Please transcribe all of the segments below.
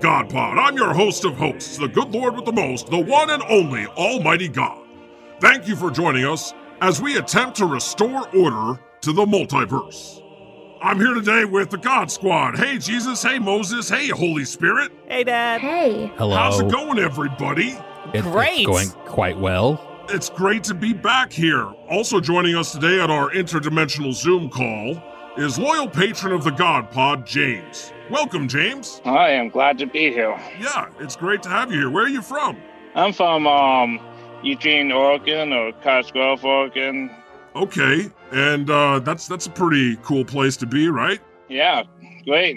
God Pod. I'm your host of hosts, the good Lord with the most, the one and only Almighty God. Thank you for joining us as we attempt to restore order to the multiverse. I'm here today with the God Squad. Hey, Jesus. Hey, Moses. Hey, Holy Spirit. Hey, Dad. Hey. Hello. How's it going, everybody? It- Great. It's going quite well. It's great to be back here. Also joining us today on our interdimensional Zoom call is loyal patron of the God Pod, James. Welcome, James. Hi, I'm glad to be here. Yeah, it's great to have you here. Where are you from? I'm from um Eugene, Oregon, or Cottage Oregon. Okay, and uh, that's that's a pretty cool place to be, right? Yeah, great.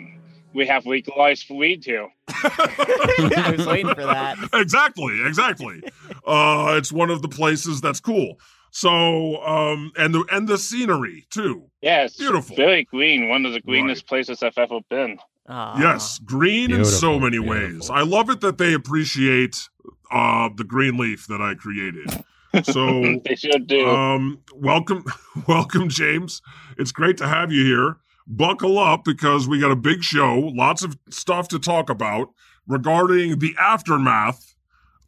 We have legalized weed here. I was waiting for that. exactly, exactly. uh, it's one of the places that's cool. So, um, and the and the scenery too. Yes, Beautiful. Very green. One of the greenest places I've ever been. Aw. Yes, green in so many beautiful. ways. I love it that they appreciate uh, the green leaf that I created. So, they should do. um, welcome, welcome, James. It's great to have you here. Buckle up because we got a big show, lots of stuff to talk about regarding the aftermath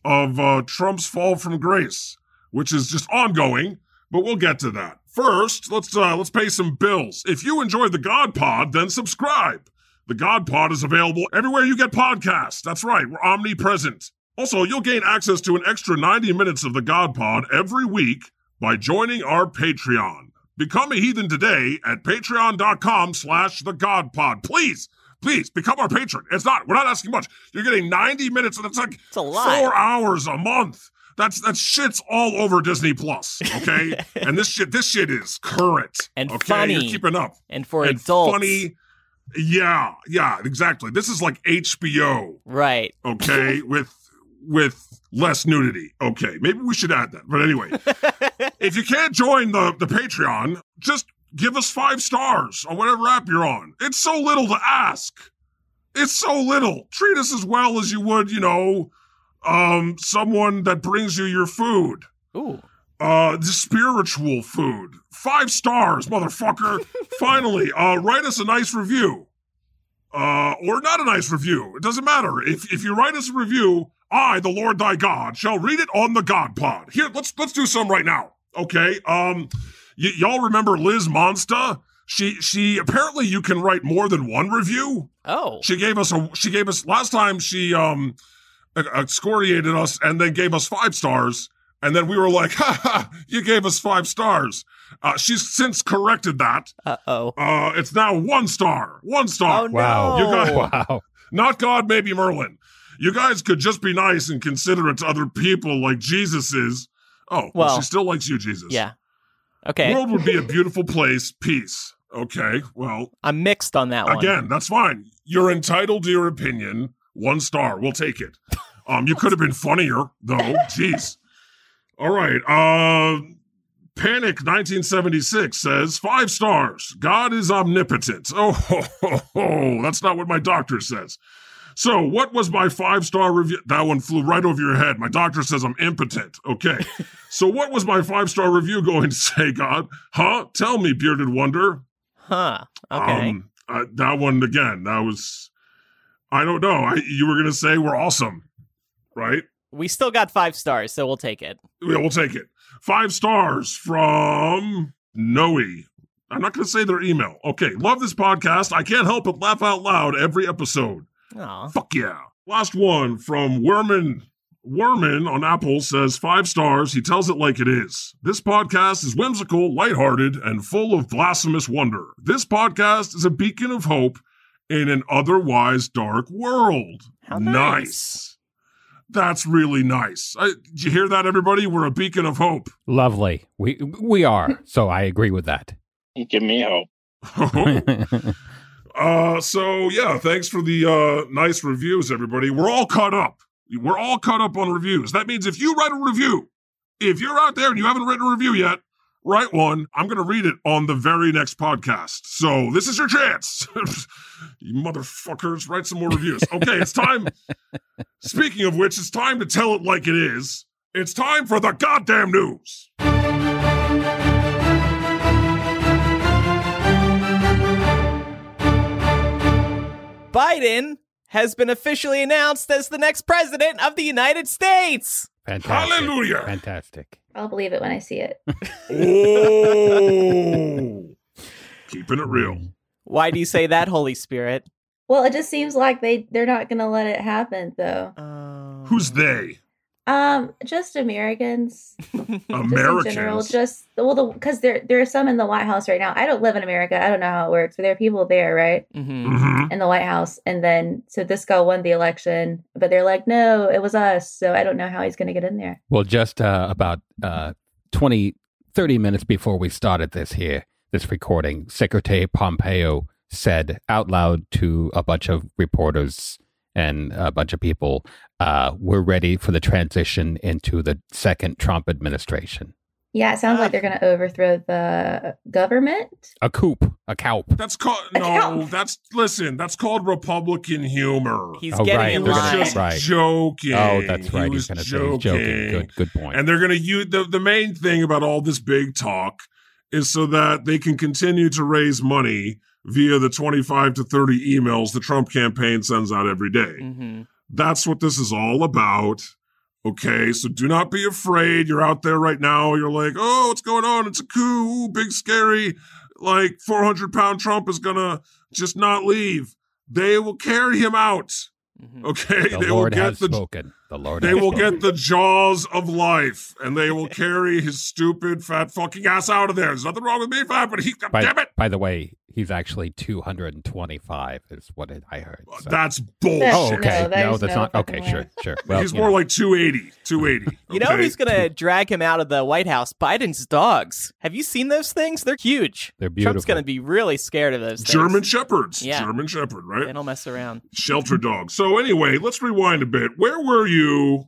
of uh, Trump's fall from grace, which is just ongoing. But we'll get to that. First, let's uh, let's pay some bills. If you enjoyed the God Pod, then subscribe. The God Pod is available everywhere you get podcasts. That's right, we're omnipresent. Also, you'll gain access to an extra 90 minutes of the God Pod every week by joining our Patreon. Become a heathen today at patreon.com slash the God Pod. Please, please become our patron. It's not, we're not asking much. You're getting 90 minutes, and it's like It's four hours a month. That's that shit's all over Disney Plus, okay? and this shit, this shit is current And okay? funny. You're keeping up And for and adults. funny. Yeah, yeah, exactly. This is like HBO, Right. okay, with with less nudity. Okay, maybe we should add that. But anyway, if you can't join the the Patreon, just give us five stars on whatever app you're on. It's so little to ask. It's so little. Treat us as well as you would, you know, um, someone that brings you your food. Ooh. Uh, the spiritual food. Five stars, motherfucker. Finally, uh, write us a nice review. Uh, or not a nice review. It doesn't matter. If, if you write us a review, I, the Lord thy God, shall read it on the God pod. Here, let's, let's do some right now. Okay. Um, y- y'all remember Liz Monsta? She, she, apparently you can write more than one review. Oh. She gave us a, she gave us, last time she, um, excoriated us and then gave us five stars. And then we were like, ha ha, you gave us five stars. Uh, she's since corrected that. Uh oh. Uh, it's now one star. One star. Oh no. Wow. You got- Wow. Not God, maybe Merlin. You guys could just be nice and considerate to other people like Jesus is. Oh, well, Well, she still likes you, Jesus. Yeah. Okay. World would be a beautiful place. Peace. Okay. Well, I'm mixed on that one. again, that's fine. You're entitled to your opinion. One star. We'll take it. Um, you could have been funnier, though. Jeez. All right. Uh, Panic 1976 says five stars. God is omnipotent. Oh, ho, ho, ho. that's not what my doctor says. So, what was my five star review? That one flew right over your head. My doctor says I'm impotent. Okay. so, what was my five star review going to say, God? Huh? Tell me, bearded wonder. Huh. Okay. Um, uh, that one again. That was. I don't know. I, you were gonna say we're awesome, right? We still got five stars, so we'll take it. Yeah, we'll take it. Five stars from Noe. I'm not gonna say their email. Okay, love this podcast. I can't help but laugh out loud every episode. Aw. Fuck yeah. Last one from Werman. Werman on Apple says five stars. He tells it like it is. This podcast is whimsical, lighthearted, and full of blasphemous wonder. This podcast is a beacon of hope in an otherwise dark world. How nice. That's really nice. I, did you hear that, everybody? We're a beacon of hope. Lovely. We we are. So I agree with that. Give me hope. uh, so yeah, thanks for the uh, nice reviews, everybody. We're all caught up. We're all caught up on reviews. That means if you write a review, if you're out there and you haven't written a review yet, write one. I'm going to read it on the very next podcast. So this is your chance. you motherfuckers, write some more reviews. Okay, it's time. Speaking of which, it's time to tell it like it is. It's time for the goddamn news. Biden has been officially announced as the next president of the United States. Fantastic. Hallelujah. Fantastic. I'll believe it when I see it. Oh, keeping it real. Why do you say that, Holy Spirit? Well, it just seems like they they're not going to let it happen though. Um, Who's they? Um, just Americans, just in general, Americans. just well, the because there there are some in the White House right now. I don't live in America. I don't know how it works, but there are people there, right, mhm. Mhm. in the White House. And then so this guy won the election, but they're like, no, it was us. So I don't know how he's going to get in there. Well, just uh, about uh, 20, 30 minutes before we started this here, this recording, Secretary Pompeo said out loud to a bunch of reporters and a bunch of people, uh, we're ready for the transition into the second Trump administration. Yeah, it sounds Ah. like they're going to overthrow the government. A coup, a cow. That's called no. Account. That's listen. That's called Republican humor. He's Oh, getting right, in they're He was gonna- line. just Right. joking. Oh, that's right. was He's going to say he's joking. Good, good point. And they're going to use the the main thing about all this big talk is so that they can continue to raise money via the 25 to 30 emails the Trump campaign sends out every day. Mhm. That's what this is all about. Okay, so do not be afraid. You're out there right now. You're like, oh, what's going on? It's a coup. Ooh, big, scary. Like 400 pound Trump is going to just not leave. They will carry him out. Mhm. Okay, the they Lord will get has the spoken. The Lord they has will spoken. get the jaws of life, and they will carry his stupid fat fucking ass out of there. There's nothing wrong with me, fat, but he, By, damn it, by the way, he's actually 225 is what it, I heard. so. that's bullshit. Oh, okay. there's No, that's no not. Okay, way. sure, sure. Well, He's more know. like 280, 280. You know who's going to drag him out of the White House? Biden's dogs. Have you seen those things? They're huge. They're beautiful. Trump's going to be really scared of those things. German Shepherds. Yeah. German Shepherd, They right? don't mess around. Shelter dogs. So anyway, let's rewind a bit. Where were you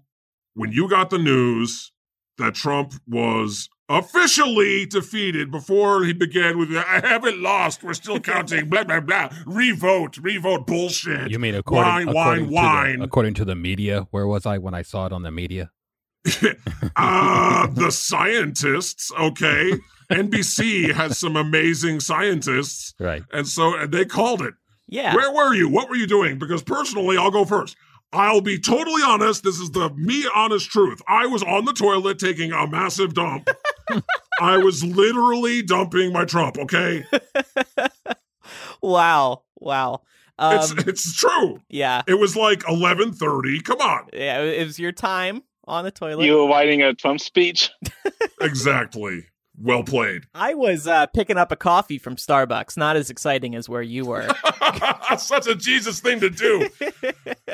when you got the news that Trump was officially defeated before he began with I haven't lost, we're still counting, blah blah blah. Revote, revote bullshit. You mean according, Wine, wine, according, to wine. The, according to the media? Where was I when I saw it on the media? uh the scientists, okay. NBC has some amazing scientists, Right. and so and they called it. Yeah. Where were you? What were you doing? Because personally, I'll go first. I'll be totally honest. This is the me honest truth. I was on the toilet taking a massive dump. I was literally dumping my Trump. Okay, wow. Wow. Um, it's it's true. yeah. It was like eleven thirty. Come on, Yeah. It was your time on the toilet. You were writing a Trump speech. exactly. Well played. I was uh, picking up a coffee from Starbucks. Not as exciting as where you were. Such a Jesus thing to do.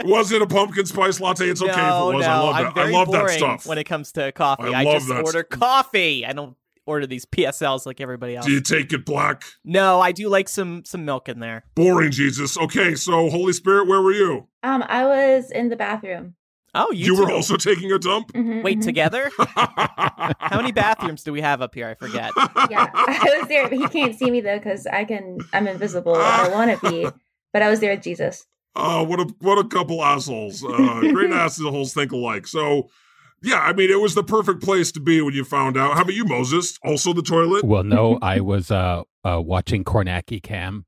Was it a pumpkin spice latte? It's okay if it was. no. I love I'm that. I love that stuff. when it comes to coffee. I I, love just that order stuff. coffee. I don't order these PSLs like everybody else. Do you take it black? No, I do like some some milk in there. Boring, Jesus. Okay, so Holy Spirit, where were you? Um, I was in the bathroom. Oh, you, You, were also taking a dump? Mhm, Wait mhm. together? How many bathrooms do we have up here? I forget. Yeah, I was there. But he can't see me though because I can. I'm invisible. I want to be, but I was there with Jesus. Uh, what a what a couple assholes. Uh, great assholes think alike. So, yeah, I mean, it was the perfect place to be when you found out. How about you, Moses? Also the toilet. Well, no, I was uh, uh, watching Kornacki Cam.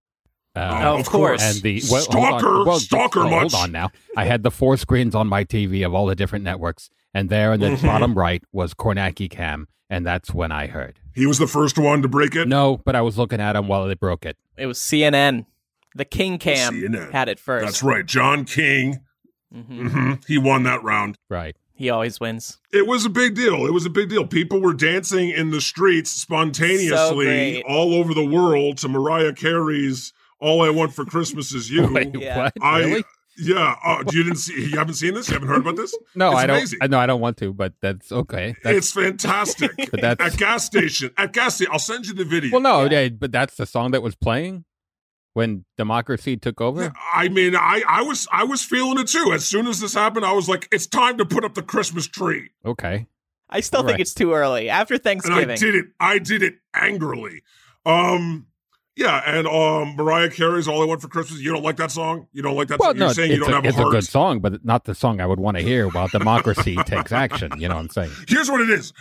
Uh, Oh, of course. and the well, hold on. Stalker, Well, stalker oh, much. Hold on now. I had the four screens on my TV of all the different networks, and there in the Mhm. bottom right was Kornacki Cam, and that's when I heard. He was the first one to break it. No, but I was looking at him while they broke it. It was CNN. The King Cam CNN. had it first. That's right, John King. hmm hmm He won that round. Right. He always wins. It was a big deal. It was a big deal. People were dancing in the streets spontaneously great. all over the world to Mariah Carey's "All I Want for Christmas Is You." Wait, Yeah. what? I really? yeah. Uh, you didn't see? You haven't seen this? You haven't heard about this? No, it's I don't. amazing. I No, I don't want to, but that's okay. That's, it's fantastic. But that's- at gas station. At gas station. I'll send you the video. well, no, Yeah. yeah, but that's the song that was playing when democracy took over. I mean, I, I was I was feeling it too. As soon as this happened, I was like, it's time to put up the Christmas tree. Okay. I still think Right. it's too early. After Thanksgiving. And Thanksgiving. I did it. I did it angrily. Um yeah, and um Mariah Carey's All I Want for Christmas. You don't like that song? You don't like that Well, song? You're no, saying you it's, don't a, have a it's a good song, but not the song I would want to hear while democracy takes action. You know what I'm saying? Here's what it is.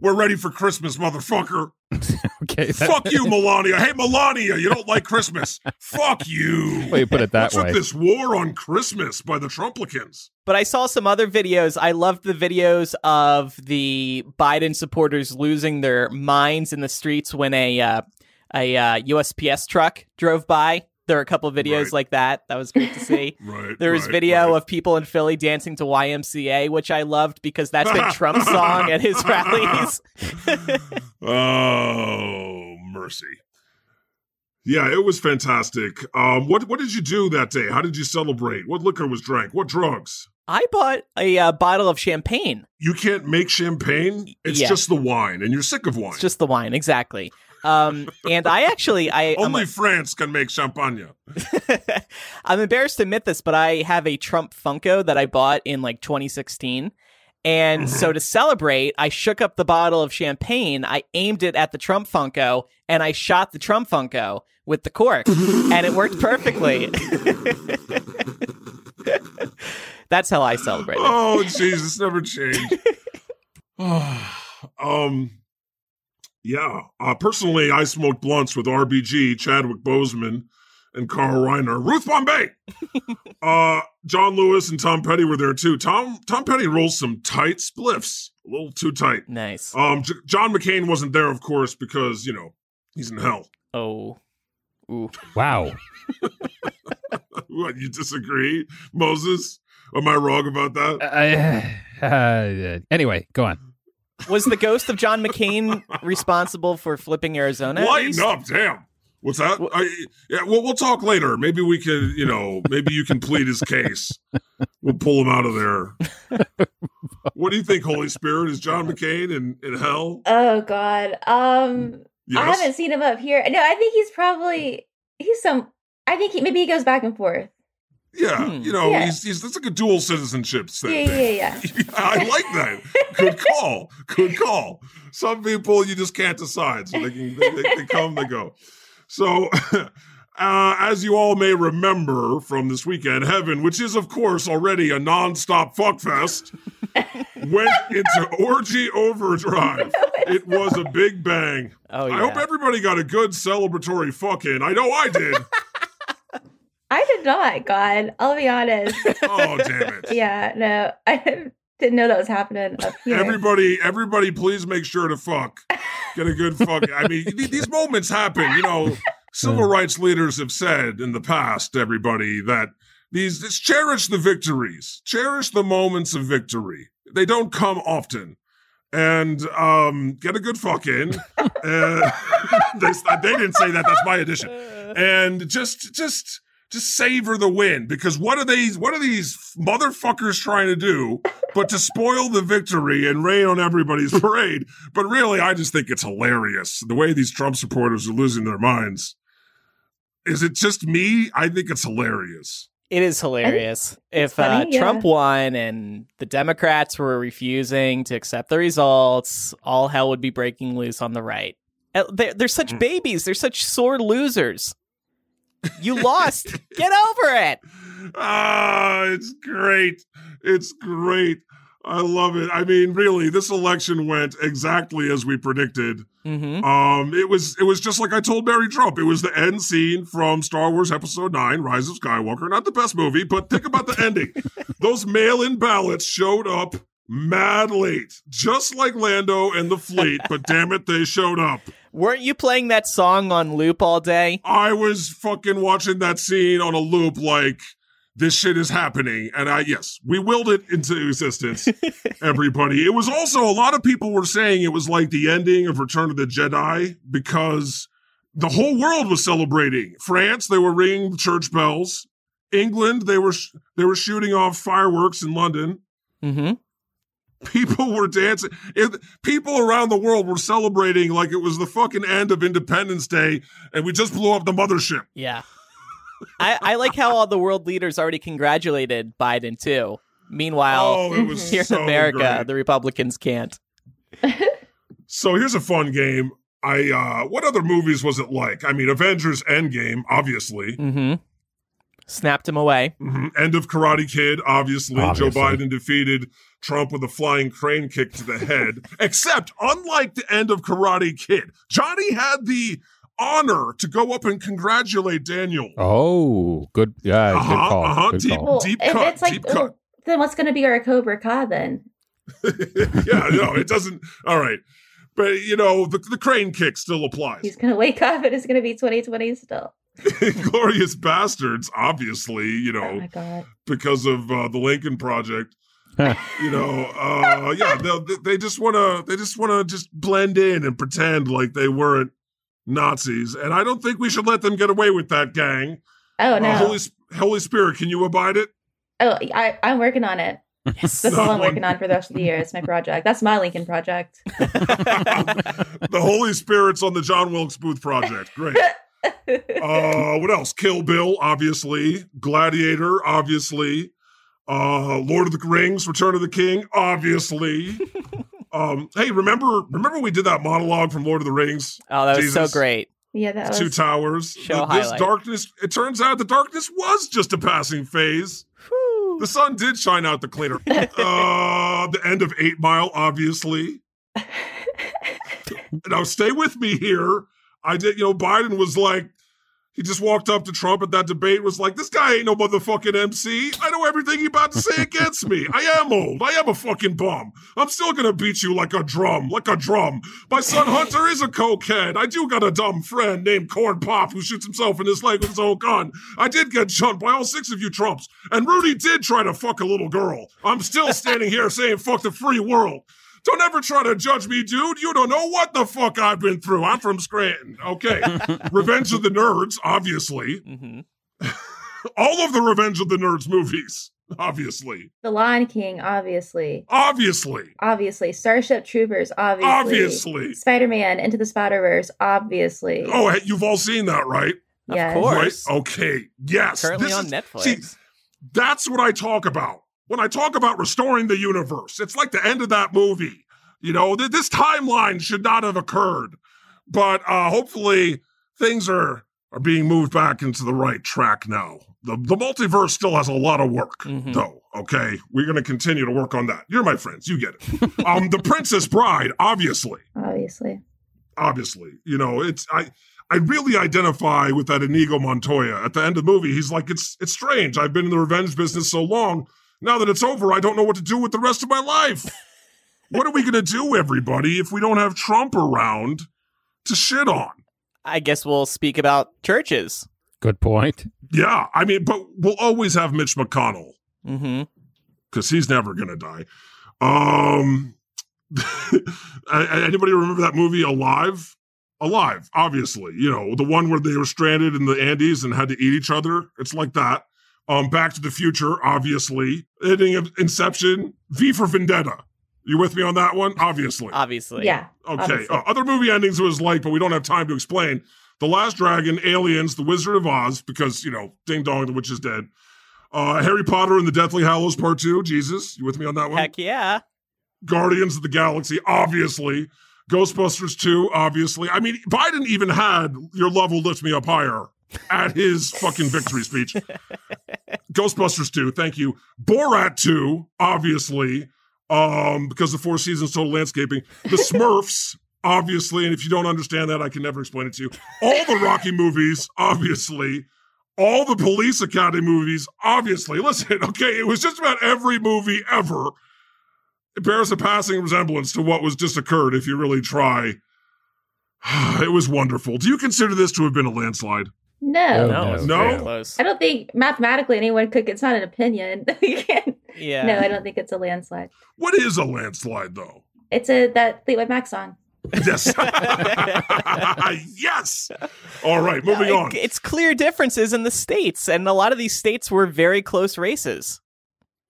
We're ready for Christmas, motherfucker. Okay. that- Fuck you, Melania. Hey, Melania, you don't like Christmas. Fuck you. Well, you put it that What's way. with this war on Christmas by the Trumplicans? But I saw some other videos. I loved the videos of the Biden supporters losing their minds in the streets when a uh, a uh, USPS truck drove by. There are a couple of videos Right. like that. That was great to see. Right. There was right, video of people in Philly dancing to YMCA, which I loved because that's been Trump's song at his rallies. Oh, mercy. Yeah, it was fantastic. Um, what what did you do that day? How did you celebrate? What liquor was drank? What drugs? I bought a uh, bottle of champagne. You can't make champagne. It's Yeah. just the wine, and you're sick of wine. It's just the wine, exactly. Um, and I actually, I Only France can make champagne. I'm embarrassed to admit this, but I have a Trump Funko that I bought in like 2016. And so to celebrate, I shook up the bottle of champagne, I aimed it at the Trump Funko, and I shot the Trump Funko with the cork. and it worked perfectly. That's how I celebrated. Oh, Jesus, never changed. um, yeah. Uh, personally, I smoked blunts with RBG, Chadwick Boseman, and Carl Reiner. Ruth Bombay. uh, John Lewis and Tom Petty were there too. Tom Tom Petty rolls some tight spliffs, a little too tight. Nice. Um, J- John McCain wasn't there, of course, because you know he's in hell. Oh. Ooh. wow. what? You disagree, Moses? Am I wrong about that? Uh, uh, anyway, go on. Was the ghost of John McCain responsible for flipping Arizona? at Lighten least? up, damn. What's that? I, yeah, well, we'll talk later. Maybe we can, you know, maybe you can plead his case. We'll pull him out of there. what do you think, Holy Spirit? Is John McCain in, in hell? Oh God. Um, I haven't seen him up here. No, I think he's probably he's some. I think he, maybe he goes back and forth. Yeah, Hmm. you know, Yeah. he's, he's that's like a dual citizenship thing. Yeah, yeah, yeah. I like that. Good call. Good call. Some people you just can't decide, so they can they, they, they come, they go. So, uh, as you all may remember from this weekend, Heaven, which is of course already a nonstop fuckfest, went into orgy overdrive. It was a big bang. Oh, yeah. I hope everybody got a good celebratory fuck in. I know I did. I did not. God, I'll be honest. oh damn it. yeah, no, I didn't know that was happening up here. Everybody, everybody, please make sure to fuck. Get a good fuck. I mean, these moments happen. You know, civil rights leaders have said in the past, everybody, that these just cherish the victories, cherish the moments of victory. They don't come often. And um, get a good fuck in. Uh, they, they didn't say that. That's my addition. And just, just, just savor the win because what are these? What are these motherfuckers trying to do? but to spoil the victory and rain on everybody's parade. But really, I just think it's hilarious the way these Trump supporters are losing their minds. Is it just me? I think it's hilarious. It is hilarious. If uh, yeah. Trump won and the Democrats were refusing to accept the results, all hell would be breaking loose on the right. Uh, They're, they're such Mm. babies. They're such sore losers. You lost. Get over it. Ah, it's great. It's great. I love it. I mean, really, this election went exactly as we predicted. Mm-hmm. Um, it was it was just like I told Mary Trump. It was the end scene from Star Wars Episode Nine: Rise of Skywalker. Not the best movie, but think about the ending. Those mail-in ballots showed up mad late, just like Lando and the fleet. But damn it, they showed up. Weren't you playing that song on loop all day? I was fucking watching that scene on a loop, like this shit is happening. And I, yes, we willed it into existence, everybody. It was also, a lot of people were saying it was like the ending of Return of the Jedi because the whole world was celebrating. France, they were ringing church bells. England, they were, sh- they were shooting off fireworks in London. Mm-hmm. People were dancing. It, people around the world were celebrating like it was the fucking end of Independence Day and we just blew up the mothership. Yeah. I, I like how all the world leaders already congratulated Biden too. Meanwhile, oh, here so in America, great. the Republicans can't. So here's a fun game. I uh what other movies was it like? I mean, Avengers Endgame, obviously. Mm-hmm. Snapped him away. Mhm. End of Karate Kid, obviously. Obviously. Joe Biden defeated Trump with a flying crane kick to the head. Except, unlike the end of Karate Kid, Johnny had the honor to go up and congratulate Daniel. Oh, good. Yeah, good Uh-huh, call. uh-huh, Good deep- call. Well, Deep cut, it's like, deep cut. oh, then what's going to be our Cobra Kai then? yeah, no, it doesn't. All right. But, you know, the, the crane kick still applies. He's going to wake up and it's going to be 2020 still. Glorious Bastards, obviously, you Oh know, my God. because of uh, the Lincoln Project. you know, uh, yeah, they they just want to they just want to just blend in and pretend like they weren't Nazis, and I don't think we should let them get away with that, gang. Oh, no. Uh, Holy Holy Spirit, can you abide it? oh, I, I'm working on it. Yes. That's all I'm working on for the rest of the year. It's my project. That's my Lincoln project. the Holy Spirit's on the John Wilkes Booth Project. Great. Uh, what else? Kill Bill, obviously. Gladiator, obviously. Uh, Lord of the Rings, Return of the King, obviously. Um, hey, remember remember we did that monologue from Lord of the Rings? Oh, that was Jesus. so great. yeah, that Two was. towers. Show The- this highlight. darkness. It turns out the darkness was just a passing phase. Whew. The sun did shine out the cleaner. uh, the end of Eight Mile, obviously. Now, stay with me here. I did, you know, Biden was like, he just walked up to Trump at that debate, was like, this guy ain't no motherfucking MC. I know everything he about to say against me. I am old. I am a fucking bum. I'm still gonna beat you like a drum, like a drum. My son Hunter is a cokehead. I do got a dumb friend named Corn Pop who shoots himself in his leg with his own gun. I did get jumped by all six of you Trumps. And Rudy did try to fuck a little girl. I'm still standing here saying fuck the free world. Don't ever try to judge me, dude. You don't know what the fuck I've been through. I'm from Scranton. Okay. Revenge of the Nerds, obviously. hmm All of the Revenge of the Nerds movies, obviously. the Lion King, obviously. Obviously. Obviously. Starship Troopers, obviously. Obviously. Spider Man, Into the Spider Verse, obviously. Oh, hey, you've all seen that, right? yes. Of course. Right? Okay. Yes. Currently This on is- Netflix. see, that's what I talk about. When I talk about restoring the universe, it's like the end of that movie. You know, th- this timeline should not have occurred. But uh, hopefully things are are being moved back into the right track now. The the multiverse still has a lot of work, Mhm. though. Okay. We're gonna continue to work on that. You're my friends, you get it. um, the Princess Bride, obviously Obviously. obviously. You know, it's I I really identify with that Inigo Montoya. At the end of the movie, he's like, it's it's strange. I've been in the revenge business so long. Now that it's over, I don't know what to do with the rest of my life. what are we gonna do, everybody, if we don't have Trump around to shit on? I guess we'll speak about churches. Good point. Yeah, I mean, but we'll always have Mitch McConnell hmm because he's never gonna die. Um, anybody remember that movie Alive? Alive, obviously. You know the one where they were stranded in the Andes and had to eat each other. It's like that. Um, Back to the Future, obviously. Ending of Inception. V for Vendetta. You with me on that one? Obviously. Obviously. Yeah. Okay. Obviously. Uh, other movie endings it was like, but we don't have time to explain. The Last Dragon, Aliens, The Wizard of Oz, because, you know, Ding Dong, the Witch is dead. Uh, Harry Potter and the Deathly Hallows Part 2. Jesus, you with me on that one? Heck yeah. Guardians of the Galaxy, obviously. Ghostbusters 2, obviously. I mean, Biden even had Your Love Will Lift Me Up Higher at his fucking victory speech. Ghostbusters 2, thank you. Borat 2, obviously, um, because the Four Seasons Total Landscaping. The Smurfs, obviously, and if you don't understand that, I can never explain it to you. All the Rocky movies, obviously. All the Police Academy movies, obviously. Listen, okay, it was just about every movie ever. It bears a passing resemblance to what was just occurred if you really try. it was wonderful. Do you consider this to have been a landslide? No. No. it's No? close. I don't think mathematically anyone could. It's not an opinion. you can't. Yeah. No, I don't think it's a landslide. What is a landslide, though? It's a that Fleetwood Mac song. Yes. yes. All right, moving It- on. It's clear differences in the states, and a lot of these states were very close races.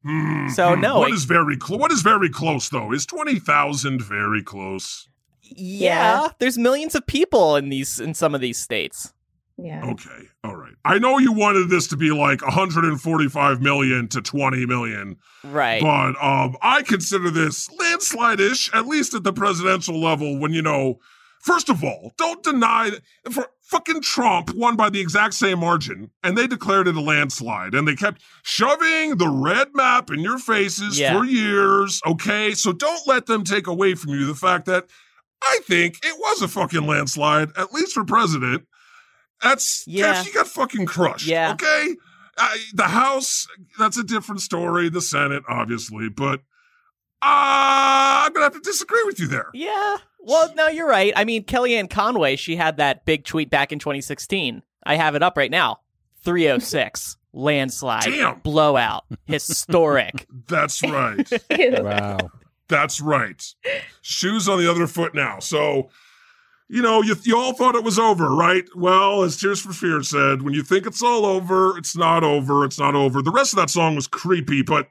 Hmm, So, hmm. no, What it- is very close? What is very close though? Is twenty thousand very close? Yeah, there's millions of people in these in some of these states. Yeah. Okay, all right. I know you wanted this to be like 145 million to 20 million, Right. but um, I consider this landslide-ish, at least at the presidential level. When you know, first of all, don't deny that for fucking Trump won by the exact same margin, and they declared it a landslide, and they kept shoving the red map in your faces Yeah. for years. Okay, so don't let them take away from you the fact that I think it was a fucking landslide, at least for president. That's Yeah. yeah. She got fucking crushed. Yeah. Okay. Uh, the House, that's a different story. The Senate, obviously, but uh, I'm gonna have to disagree with you there. Yeah. Well, no, you're right. I mean, Kellyanne Conway, she had that big tweet back in 2016. I have it up right now. 306 landslide Damn. blowout historic. That's right. Wow. that's right. Shoes on the other foot now. So, you know, you, you all thought it was over, right? Well, as Tears for Fear said, when you think it's all over, it's not over. It's not over. The rest of that song was creepy, but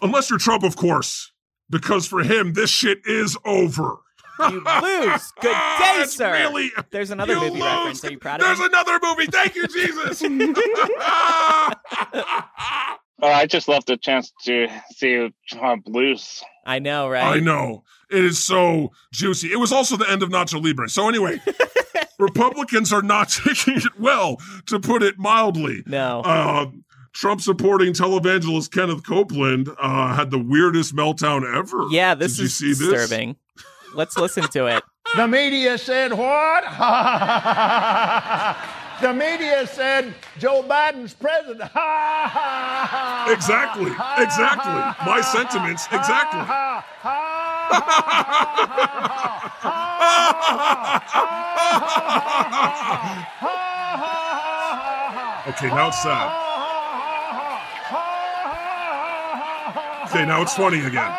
unless you're Trump, of course, because for him, this shit is over. You lose. Good ah, day, It's sir. Really, There's another movie lose. reference. Are you proud of There's me? another movie. Thank you, Jesus. Oh, I just love the chance to see Trump lose. I know, right? I know. It is so juicy. It was also the end of Nacho Libre. So anyway, Republicans are not taking it well, to put it mildly. No. Uh, Trump supporting televangelist Kenneth Copeland uh, had the weirdest meltdown ever. yeah, this Did you is see this? disturbing. Let's listen to it. The media said what? the media said Joe Biden's president. Exactly. Exactly. My sentiments. Exactly. Okay, now it's sad. Okay, now it's funny again.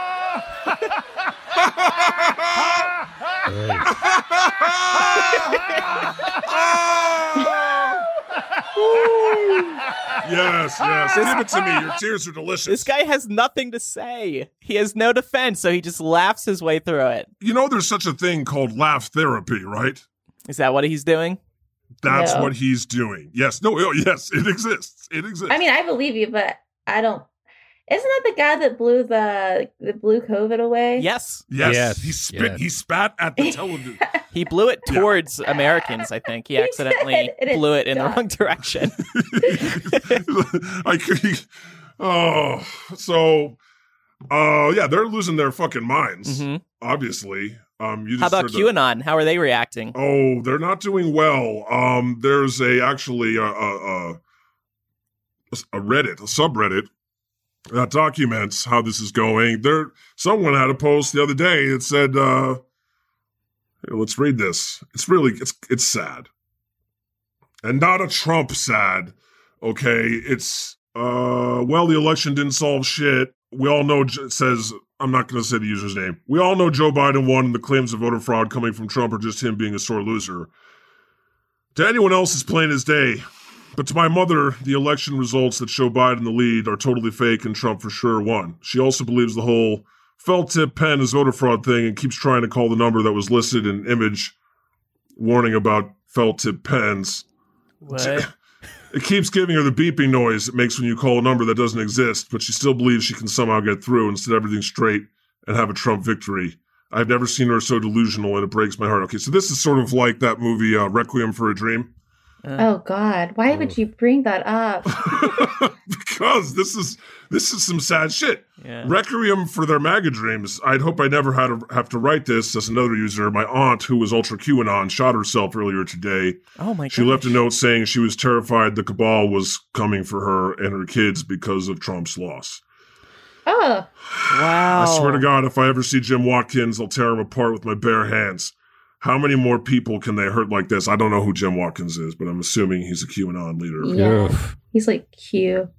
Yes, yes. Ah. Give it to me. Your tears are delicious. This guy has nothing to say. He has no defense, so he just laughs his way through it. you know, there's such a thing called laugh therapy, right? Is that what he's doing? That's No. what he's doing. Yes, no, oh, yes, it exists. It exists. I mean, I believe you, but I don't. Isn't that the guy that blew the that blew COVID away? Yes. yes, Yes, he spit. yes. He spat at the television. He blew it Yeah. towards Americans, I think. He He accidentally it blew it in the wrong direction. I could. Oh, so, uh, yeah, they're losing their fucking minds. hmm Obviously, um, you just How about heard the- QAnon? How are they reacting? Oh, they're not doing well. Um, there's a actually a a, a, a Reddit, a subreddit that documents how this is going. There, someone had a post the other day that said, uh, "Let's read this. It's really it's it's sad, and not a Trump sad. Okay, it's uh, well, the election didn't solve shit. We all know. It says." I'm not going to say the user's name. We all know Joe Biden won, and the claims of voter fraud coming from Trump are just him being a sore loser. To anyone else, it's plain as day. But to my mother, the election results that show Biden the lead are totally fake and Trump for sure won. She also believes the whole felt tip pen is voter fraud thing and keeps trying to call the number that was listed in image warning about felt tip pens. What? It keeps giving her the beeping noise it makes when you call a number that doesn't exist, but she still believes she can somehow get through and set everything straight and have a Trump victory. I've never seen her so delusional and it breaks my heart. Okay, so this is sort of like that movie uh, Requiem for a Dream. Uh, oh God, why would oh. you bring that up? because this is this is some sad shit. Yeah. Requiem for their MAGA dreams. I'd hope I never had to have to write this as another user. My aunt, who was ultra QAnon, shot herself earlier today. Oh my She god. left a note saying she was terrified the cabal was coming for her and her kids because of Trump's loss. Oh, Wow. I swear to God, if I ever see Jim Watkins, I'll tear him apart with my bare hands. How many more people can they hurt like this? I don't know who Jim Watkins is, but I'm assuming he's a QAnon leader. yeah. Oof. He's like Q.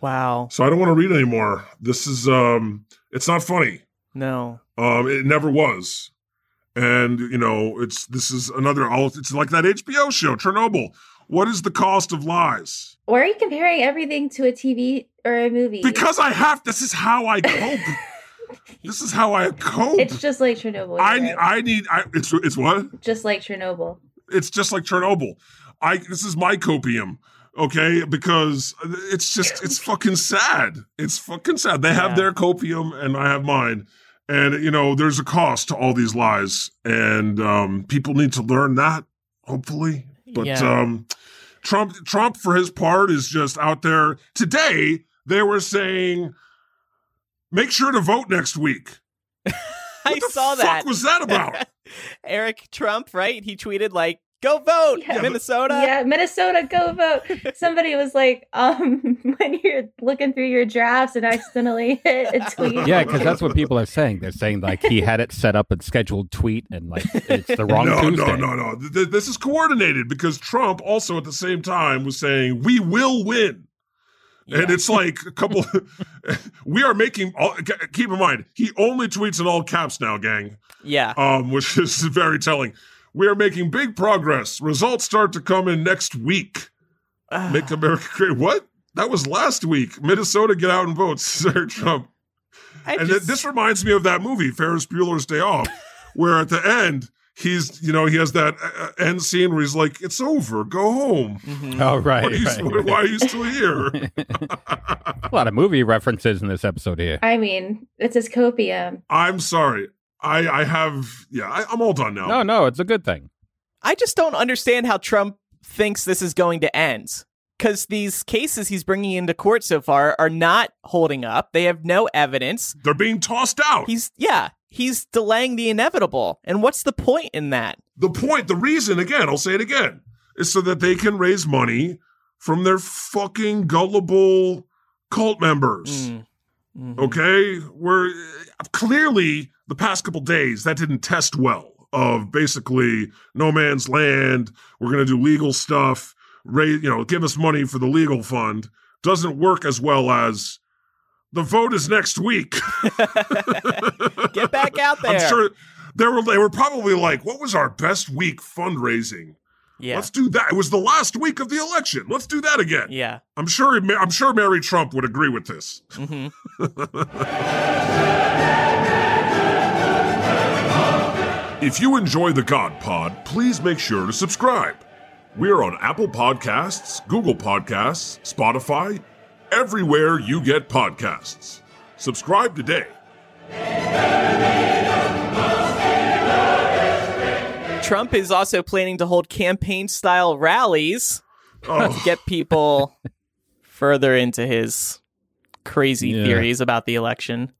Wow. So I don't want to read anymore. This is um it's not funny. No. Um it never was. And you know, it's this is another all it's like that HBO show, Chernobyl. What is the cost of lies? Why are you comparing everything to a TV or a movie? Because I have this is how I cope. this is how I cope. it's just like Chernobyl. I right. I need I it's it's what? just like Chernobyl. it's just like Chernobyl. I this is my copium, okay? Because it's just it's fucking sad. It's fucking sad. They have Yeah. their copium and I have mine. And you know, there's a cost to all these lies and um people need to learn that hopefully. But Yeah. um Trump Trump for his part is just out there. Today they were saying make sure to vote next week. I saw that. What the fuck was that about? Eric Trump, right? He tweeted like, "Go vote, Yeah. Minnesota." Yeah, Minnesota, go vote. Somebody was like, um, when you're looking through your drafts and accidentally hit a tweet. Yeah, because that's what people are saying. They're saying like he had it set up and scheduled tweet, and like it's the wrong no, Tuesday. No, no, no. Th- th- This is coordinated because Trump also at the same time was saying we will win. And it's like a couple. we are making. All, keep in mind, he only tweets in all caps now, gang. Yeah. Um, which is very telling. We are making big progress. Results start to come in next week. Make America great. What? That was last week. Minnesota, get out and vote, Sir Trump. I And just- th- this reminds me of that movie, Ferris Bueller's Day Off, where at the end he's, you know, he has that uh, end scene where he's like, "It's over, go home." Mhm. Oh right, Why are you, right, why are you still here? A lot of movie references in this episode here. I mean, it's his copium. I'm sorry. I I have yeah. I, I'm all done now. No, no, it's a good thing. I just don't understand how Trump thinks this is going to end. Because these cases he's bringing into court so far are not holding up. They have no evidence. They're being tossed out. He's, yeah, he's delaying the inevitable. And what's the point in that? the point, the reason, again, I'll say it again, is so that they can raise money from their fucking gullible cult members. Mm. Mhm. Okay, where clearly the past couple days that didn't test well. Of basically no man's land. We're gonna do legal stuff. Raise, you know, give us money for the legal fund. Doesn't work as well as the vote is next week. Get back out there. I'm sure they were. They were probably like, "What was our best week fundraising? Yeah. Let's do that." It was the last week of the election. Let's do that again. Yeah. I'm sure. I'm sure Mary Trump would agree with this. hmm If you enjoy the God Pod, please make sure to subscribe. We're on Apple Podcasts, Google Podcasts, Spotify, everywhere you get podcasts. Subscribe today. Trump is also planning to hold campaign style rallies to Oh, get people further into his crazy Yeah. theories about the election.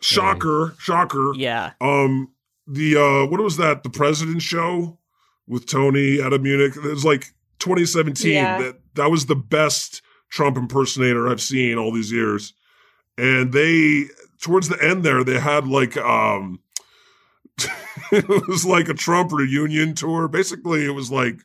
shocker, shocker. Yeah. Um, the uh, what was that? The President Show with Tony Atamanuik. It was like 2017. Yeah. That that was the best Trump impersonator I've seen all these years. And they towards the end there, they had like um, it was like a Trump reunion tour. Basically, it was like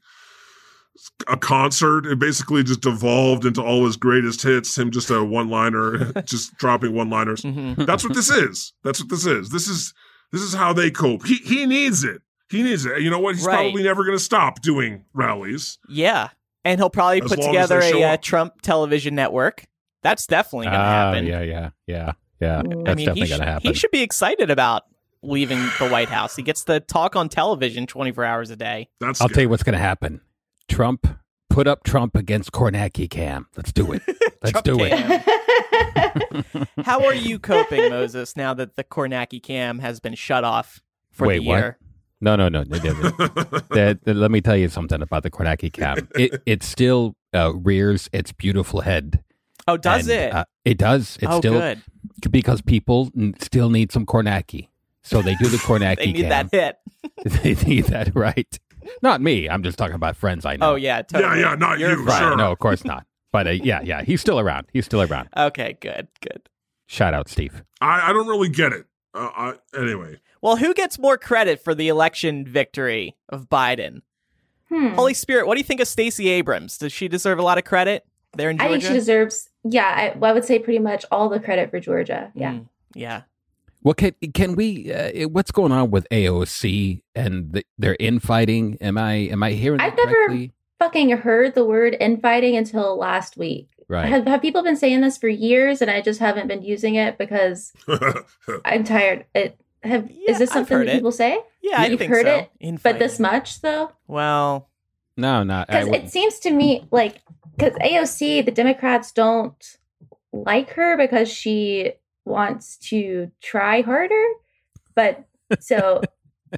a concert. It basically just devolved into all his greatest hits. Him just a one liner, just dropping one liners. hmm That's what this is. That's what this is. This is this is how they cope. He he needs it. He needs it. You know what? He's Right. probably never going to stop doing rallies. Yeah. And he'll probably As put together a uh. Trump television network. That's definitely going to Ah, happen. yeah, yeah, yeah, yeah. Mm. That's I mean, definitely he, gonna happen. he should be excited about leaving the White House. He gets to talk on television 24 hours a day. That's I'll tell you what's gonna happen. Trump put up Trump against Kornacki Cam. Let's do it. Let's Trump do it. How are you coping, Moses, now that the Kornacki cam has been shut off for Wait, the year? No, no, no. no, no, no. That- that- let me tell you something about the Kornacki cam. It it still uh, rears its beautiful head. Oh, does And, it? Uh, it does. It's oh, still good. because people n- still need some Kornacki. So they do the Kornacki They need cam. that hit. they need that right. Not me. I'm just talking about friends I know. Oh yeah, totally. yeah, yeah. not You're you, Right. sure. No, of course not. But uh, yeah, yeah, he's still around. He's still around. Okay, good, good. Shout out, Steve. I, I don't really get it. Uh, I, anyway, Well, who gets more credit for the election victory of Biden? Hmm. Holy Spirit, what do you think of Stacey Abrams? Does she deserve a lot of credit there in Georgia? I think she deserves. Yeah, I, I would say pretty much all the credit for Georgia. Yeah. Mm, yeah. Well, can can we? Uh, what's going on with AOC and the, their infighting? Am I am I hearing I've that never- correctly? Fucking heard the word infighting until last week. Right. Have, have people been saying this for years and I just haven't been using it because I'm tired? It have Yeah, is this something heard that it. people say? Yeah, I You've think heard so. it, Infighting. But this much though? Well, no, not Because it seems to me like because AOC, the Democrats don't like her because she wants to try harder. But so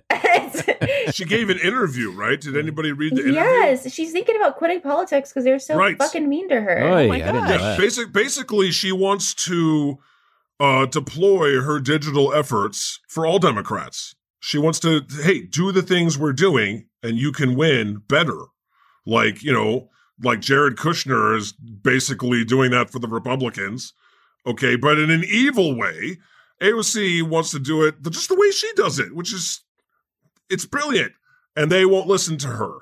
she gave an interview, right? Did anybody read the interview? yes, she's thinking about quitting politics because they're so Right. fucking mean to her. Oy, oh my I didn't gosh. Yeah, basic, basically, she wants to uh, deploy her digital efforts for all Democrats. She wants to, hey, do the things we're doing, and you can win better. Like you know, like Jared Kushner is basically doing that for the Republicans. Okay, but in an evil way, AOC wants to do it just the way she does it, which is it's brilliant, and they won't listen to her.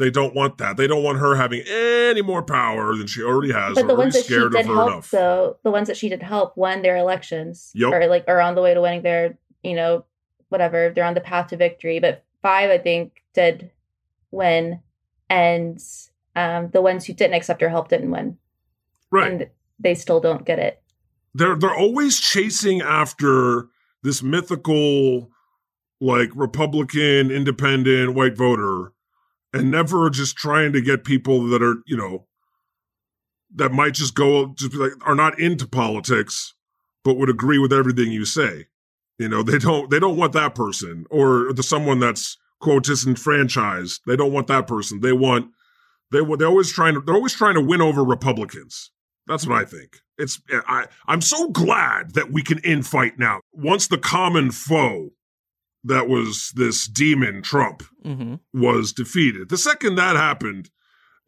They don't want that. They don't want her having any more power than she already has. But the ones that she did help, enough. though, the ones that she did help won their elections, Yep. or like are on the way to winning their, you know, whatever. They're on the path to victory. But five, I think, did win, and um, the ones who didn't accept her help didn't win, right. and they still don't get it. they're they're always chasing after this mythical like Republican independent white voter and never just trying to get people that are, you know, that might just go just like are not into politics but would agree with everything you say. You know, they don't they don't want that person or the someone that's quote disenfranchised. They don't want that person. They want they they're always trying to they're always trying to win over Republicans. That's what I think. It's I I'm so glad that we can infight now. Once the common foe that was this demon Trump hmm was defeated. The second that happened,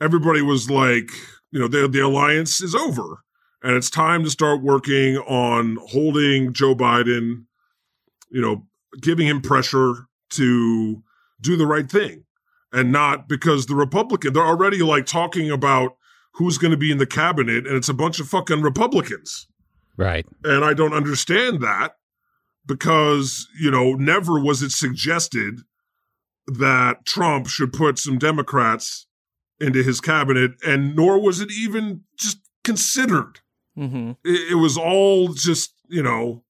everybody was like, you know, the the alliance is over. And it's time to start working on holding Joe Biden, you know, giving him pressure to do the right thing. And not because the Republican, they're already like talking about who's going to be in the cabinet, and it's a bunch of fucking Republicans. right. And I don't understand that because, you know, never was it suggested that Trump should put some Democrats into his cabinet, and nor was it even just considered. hmm It, it was all just, you know,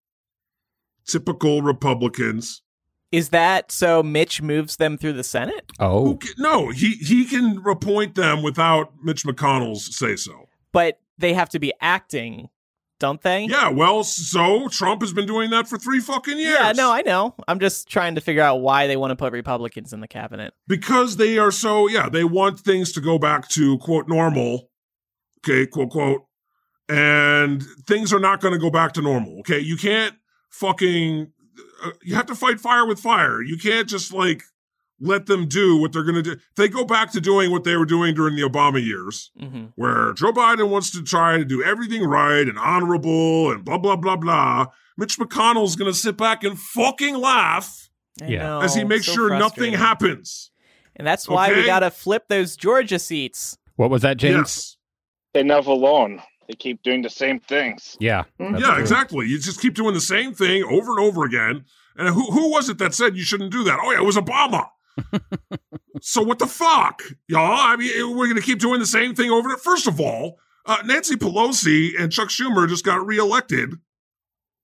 typical Republicans. Is that so? Mitch moves them through the Senate, Oh, ca- no, he he can appoint them without Mitch McConnell's say so. but they have to be acting, don't they? Yeah, well, so Trump has been doing that for three fucking years. Yeah, no, I know. I'm just trying to figure out why they want to put Republicans in the cabinet. because they are so yeah they want things to go back to quote normal okay quote quote and things are not going to go back to normal okay you can't fucking uh, you have to fight fire with fire you can't just like let them do what they're going to do if they go back to doing what they were doing during the obama years hmm where joe biden wants to try to do everything right and honorable and blah blah blah blah mitch mcconnell's going to sit back and fucking laugh Yeah. as he makes sure nothing happens. happens And that's why we got to flip those Georgia seats. what was that, James? yes They're never alone. They keep doing the same things. Yeah. Mhm. yeah, true. exactly. You just keep doing the same thing over and over again. And who who was it that said you shouldn't do that? Oh yeah, it was Obama. so what the fuck, y'all? I mean, we're gonna keep doing the same thing over. First of all, uh, Nancy Pelosi and Chuck Schumer just got reelected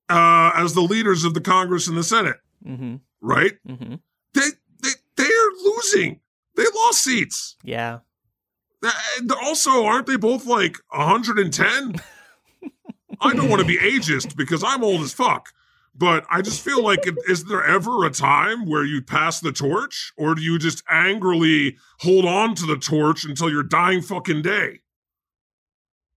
uh, as the leaders of the Congress and the Senate, hmm right? hmm They they they're losing. They lost seats. Yeah. And also, aren't they both like 110? I don't want to be ageist because I'm old as fuck. But I just feel like, it, is there ever a time where you pass the torch, or do you just angrily hold on to the torch until your dying fucking day?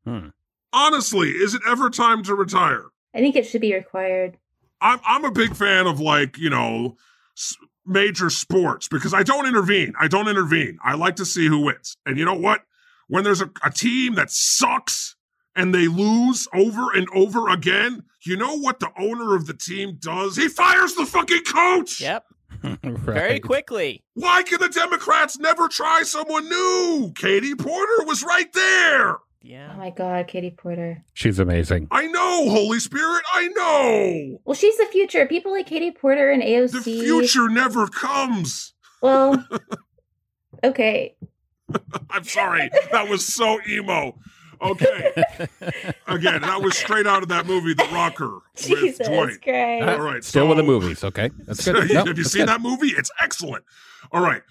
Hmm. Honestly, is it ever time to retire? I think it should be required. I'm I'm a big fan of like you know s- major sports because I don't intervene. I don't intervene. I like to see who wins. And you know what? When there's a, a team that sucks and they lose over and over again, you know what the owner of the team does? He fires the fucking coach. Yep. right. Very quickly. Why can the Democrats never try someone new? Katie Porter was right there. Yeah. Oh my god, Katie Porter. She's amazing. I know, Holy Spirit. I know. Well, she's the future. People like Katie Porter and AOC. The future never comes. Well, okay. I'm sorry. That was so emo. Okay. Again, that was straight out of that movie, The Rocker, with Jesus Dwight. Christ. All right. Still with the movies, okay? That's good. No, Have you seen good. that movie? It's excellent. All right.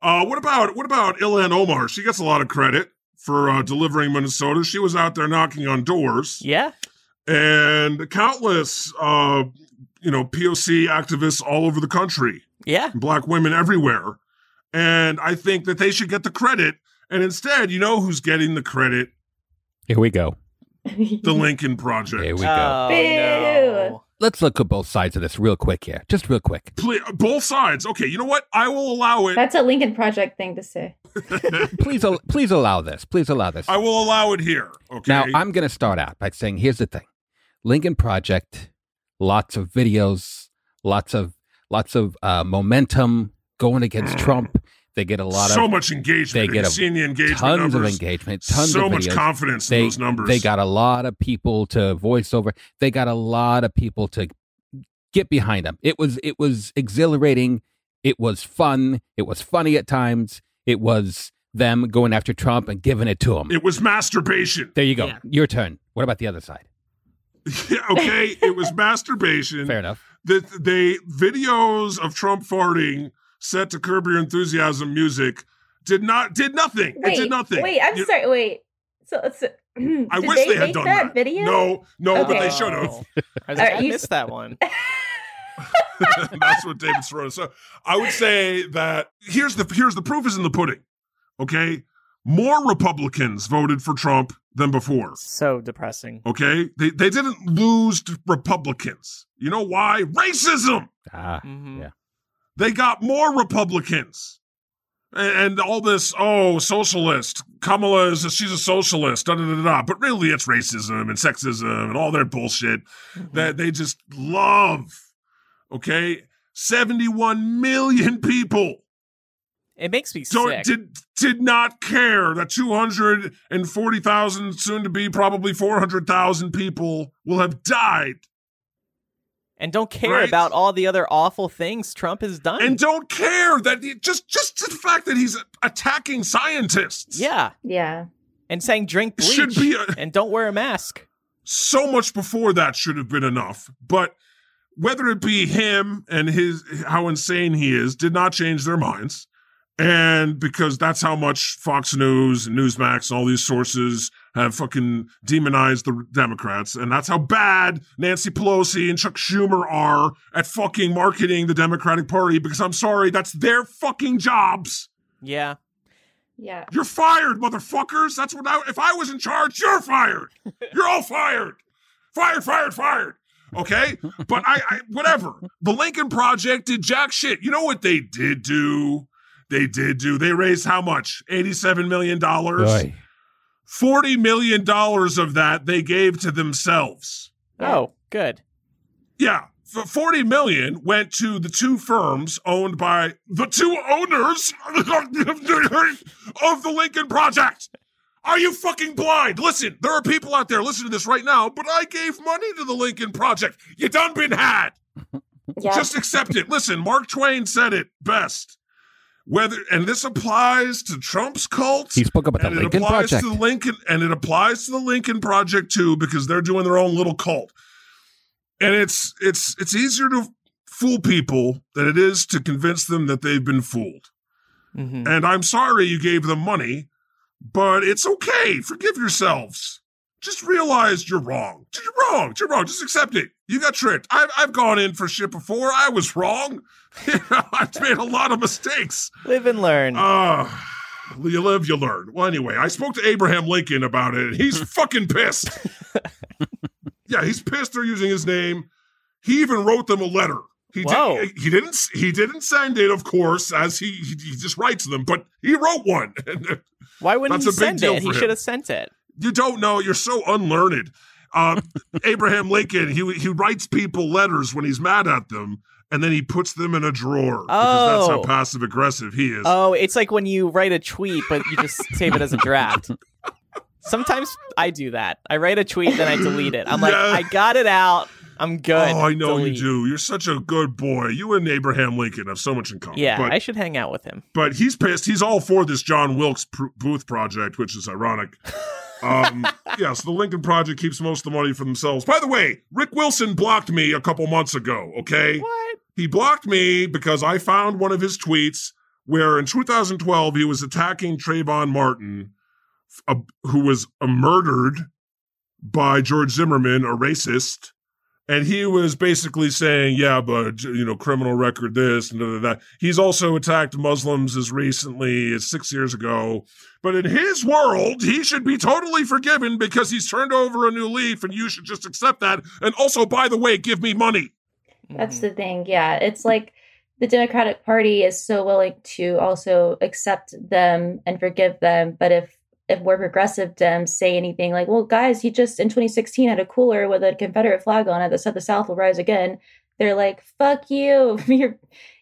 Uh, what about what about Ilhan Omar? She gets a lot of credit for uh, delivering Minnesota. She was out there knocking on doors, Yeah. and countless, uh, you know, POC activists all over the country, Yeah. black women everywhere, and I think that they should get the credit. And instead, you know who's getting the credit? Here we go. The Lincoln Project. Here we go. Oh, no. Let's look at both sides of this real quick here. Just real quick. Ple- both sides. Okay, you know what? I will allow it. That's a Lincoln Project thing to say. Please, al- please allow this. Please allow this. I will allow it here. Okay. Now, I'm going to start out by saying here's the thing Lincoln Project, lots of videos, lots of lots of uh, momentum going against Trump. They get a lot so of so much engagement. they get you a seen the engagement tons numbers? of engagement, tons so of much videos. confidence they, in those numbers. They got a lot of people to voice over. They got a lot of people to get behind them. It was it was exhilarating. It was fun. It was funny at times. It was them going after Trump and giving it to him. it was masturbation. there you go. Yeah. Your turn. What about the other side? okay, it was masturbation. Fair enough. The, they videos of Trump farting set to Curb Your Enthusiasm music did not did nothing. Wait, it did nothing. wait, I'm You- sorry. Wait. So, so I did wish they, they, had make done that, that. video? No, no, but they should have. Oh. I, like, All right, I you- missed that one. That's what David's throwing. So I would say that here's the here's the proof is in the pudding. Okay, more Republicans voted for Trump than before. So depressing. Okay, they they didn't lose to Republicans. You know why? Racism. Ah, Mhm. Yeah. They got more Republicans. And, and all this, oh, socialist. Kamala is a, she's a socialist, da da da da. But really, it's racism and sexism and all that bullshit mm-hmm. that they just love. Okay, seventy-one million people It makes me don't sick. did did not care that two hundred and forty thousand, soon to be probably four hundred thousand people will have died and don't care Right. about all the other awful things Trump has done. and don't care that he, just just the fact that he's attacking scientists. yeah. Yeah. And saying drink bleach should be a- and don't wear a mask. so much before that should have been enough. But whether it be him and his how insane he is did not change their minds. And because that's how much Fox News and Newsmax and all these sources have fucking demonized the Democrats. And that's how bad Nancy Pelosi and Chuck Schumer are at fucking marketing the Democratic Party. Because I'm sorry, that's their fucking jobs. Yeah. Yeah. You're fired, motherfuckers. That's what I, if I was in charge, you're fired. You're all fired. Fired, fired, fired. Okay? But I, I whatever. The Lincoln Project did jack shit. You know what they did do? They did do. They raised how much? $87 million. boy. $40 million of that they gave to themselves. Oh, good. Yeah. 40 million went to the two firms owned by the two owners of the Lincoln Project. Are you fucking blind? Listen, there are people out there listening to this right now, but I gave money to the Lincoln Project. You done been had. Yeah. Just accept it. Listen, Mark Twain said it best. Whether and this applies to Trump's cult. He spoke about the and it Lincoln applies Project. to the Lincoln and it applies to the Lincoln Project too because they're doing their own little cult. And it's it's it's easier to fool people than it is to convince them that they've been fooled. hmm And I'm sorry you gave them money, but it's okay. Forgive yourselves. just realize you're wrong. You're wrong. You're wrong. Just accept it. You got tricked. I've, I've gone in for shit before. I was wrong. I've made a lot of mistakes. Live and learn. Uh, you live, you learn. Well, anyway, I spoke to Abraham Lincoln about it, and he's fucking pissed. yeah, he's pissed they're using his name. He even wrote them a letter. He Whoa. did, he didn't he didn't send it, of course, as he he, just writes them, but he wrote one. Why wouldn't he send it? He should have sent it. you don't know. You're so unlearned. Um, Abraham Lincoln, he he writes people letters when he's mad at them, and then he puts them in a drawer because that's how Oh. passive aggressive he is. Oh, it's like when you write a tweet, but you just save it as a draft. Sometimes I do that. I write a tweet, then I delete it. I'm like, I got it out. I'm good. Oh, I know Delete. you do. You're such a good boy. You and Abraham Lincoln have so much in common. Yeah, but, I should hang out with him. but he's pissed. He's all for this John Wilkes Booth project, which is ironic. Um, yeah, so the Lincoln Project keeps most of the money for themselves. By the way, Rick Wilson blocked me a couple months ago. Okay, What? he blocked me because I found one of his tweets where in 2012 he was attacking Trayvon Martin, a, who was murdered by George Zimmerman, a racist. And he was basically saying, yeah, but, you know, criminal record this and that, da. He's also attacked Muslims as recently as six years ago. But in his world, he should be totally forgiven because he's turned over a new leaf and you should just accept that. And also, by the way, give me money. That's the thing. Yeah. It's like the Democratic Party is so willing to also accept them and forgive them. But if if more progressive Dems say anything like, well, guys, he just in 2016 had a cooler with a Confederate flag on it that said the South will rise again, they're like, fuck you. You're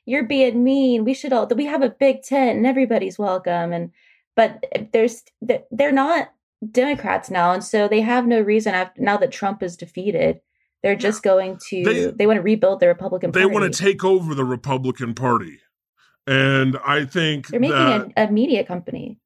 you're being mean. We should all we have a big tent and everybody's welcome. And but there's they're not Democrats now, and so they have no reason after now that Trump is defeated. They're just going to They- they, want to rebuild the Republican They Party. want to take over the Republican Party. And I think They're making that, a, a media company,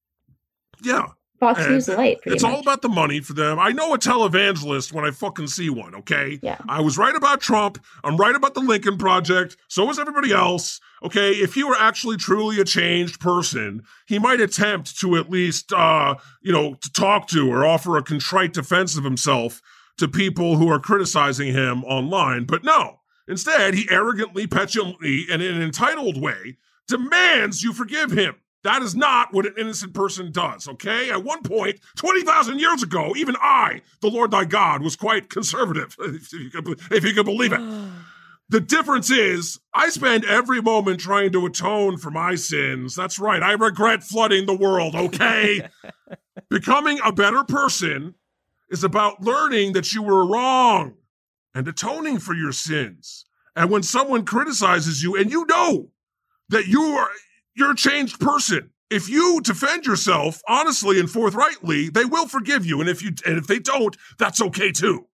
yeah, Fox And News Light. It's much. all about the money for them. I know a televangelist when I fucking see one, okay? Yeah. I was right about Trump. I'm right about the Lincoln Project. So was everybody else. Okay. If he were actually truly a changed person, he might attempt to at least, uh, you know, to talk to or offer a contrite defense of himself to people who are criticizing him online. But no, instead, he arrogantly, petulantly, and in an entitled way demands you forgive him. That is not what an innocent person does, okay? At one point, 20,000 years ago, even I, the Lord thy God, was quite conservative, if you could, if you could believe it. The difference is, I spend every moment trying to atone for my sins. That's right, I regret flooding the world, okay? Becoming a better person is about learning that you were wrong and atoning for your sins. And when someone criticizes you and you know that you are you're a changed person. If you defend yourself honestly and forthrightly, they will forgive you. And if you and if they don't, that's okay too.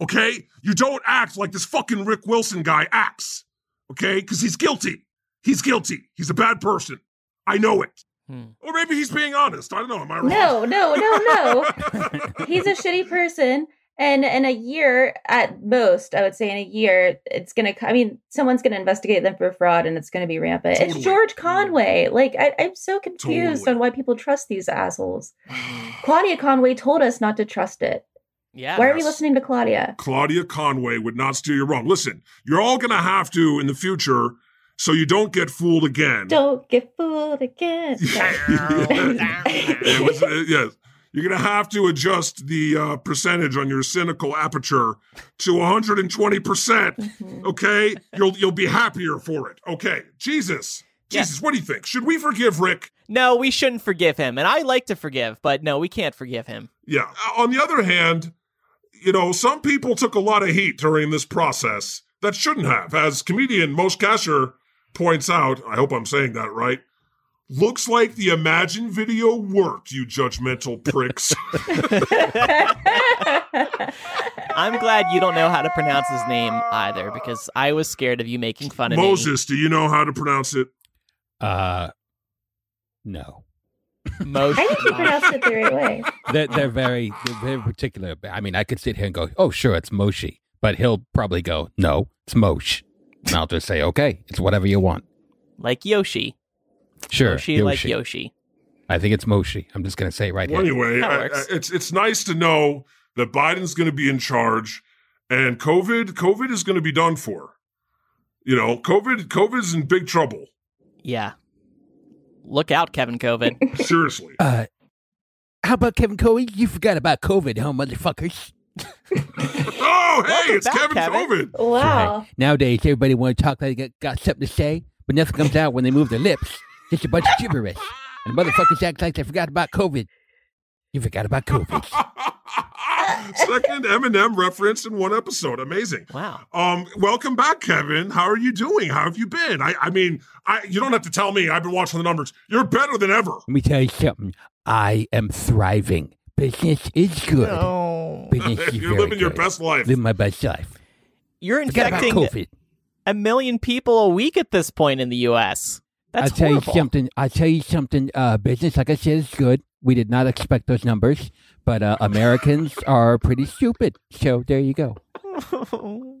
Okay? You don't act like this fucking Rick Wilson guy acts. Okay? Because he's guilty. He's guilty. He's a bad person. I know it. Hmm. Or maybe he's being honest. I don't know. Am I wrong? No, no, no, no. He's a shitty person. And in a year, at most, I would say in a year, it's going to, I mean, someone's going to investigate them for fraud and it's going to be rampant. Totally. It's George Conway. Like, I, I'm so confused Totally. on why people trust these assholes. Claudia Conway told us not to trust it. Yeah. Why are we listening to Claudia? Claudia Conway would not steer you wrong. Listen, you're all going to have to in the future so you don't get fooled again. Don't get fooled again. It was- uh, yes. You're going to have to adjust the uh, percentage on your cynical aperture to 120%. Mhm. Okay? You'll you'll be happier for it. Okay. Jesus. Jesus, what do you think? Should we forgive Rick? No, we shouldn't forgive him. And I like to forgive, but no, we can't forgive him. Yeah. On the other hand, you know, some people took a lot of heat during this process that shouldn't have. As comedian Moshe Kasher points out, I hope I'm saying that right. Looks like the Imagine video worked, you judgmental pricks. I'm glad you don't know how to pronounce his name either, because I was scared of you making fun of me. Moses, do you know how to pronounce it? Uh, no. Moshe. I think you pronounced it the right way. They're, they're very they're very particular. I mean, I could sit here and go, "Oh, sure, it's Moshi," but he'll probably go, "No, it's Mosh," and I'll just say, "Okay, it's whatever you want." like Yoshi. Sure, Yoshi like Yoshi. I think it's Moshi. I'm just gonna say it right Well, here. anyway, I- I- it's it's nice to know that Biden's going to be in charge, and COVID, COVID is going to be done for. You know, COVID, COVID's in big trouble. Yeah. Look out, Kevin COVID. Seriously. Uh, how about Kevin Coe? You forgot about COVID, huh, motherfuckers? oh, hey, Welcome it's back, Kevin, Kevin. COVID. Wow. Nowadays, everybody want to talk like they got, got something to say, but nothing comes out when they move their lips. Just a bunch of gibberish. And motherfuckers act like they forgot about COVID. You forgot about COVID. Second Eminem reference in one episode. Amazing. Wow. Um, welcome back, Kevin. How are you doing? How have you been? I, I mean, I you don't have to tell me. I've been watching the numbers. You're better than ever. Let me tell you something. I am thriving. Business is good. No. Business is You're very living your best life. Living my best life. You're infecting COVID. a million people a week at this point in the U.S. That's I'll tell horrible. you something. I'll tell you something. Uh, business, like I said, is good. We did not expect those numbers, but uh, Americans are pretty stupid. So there you go.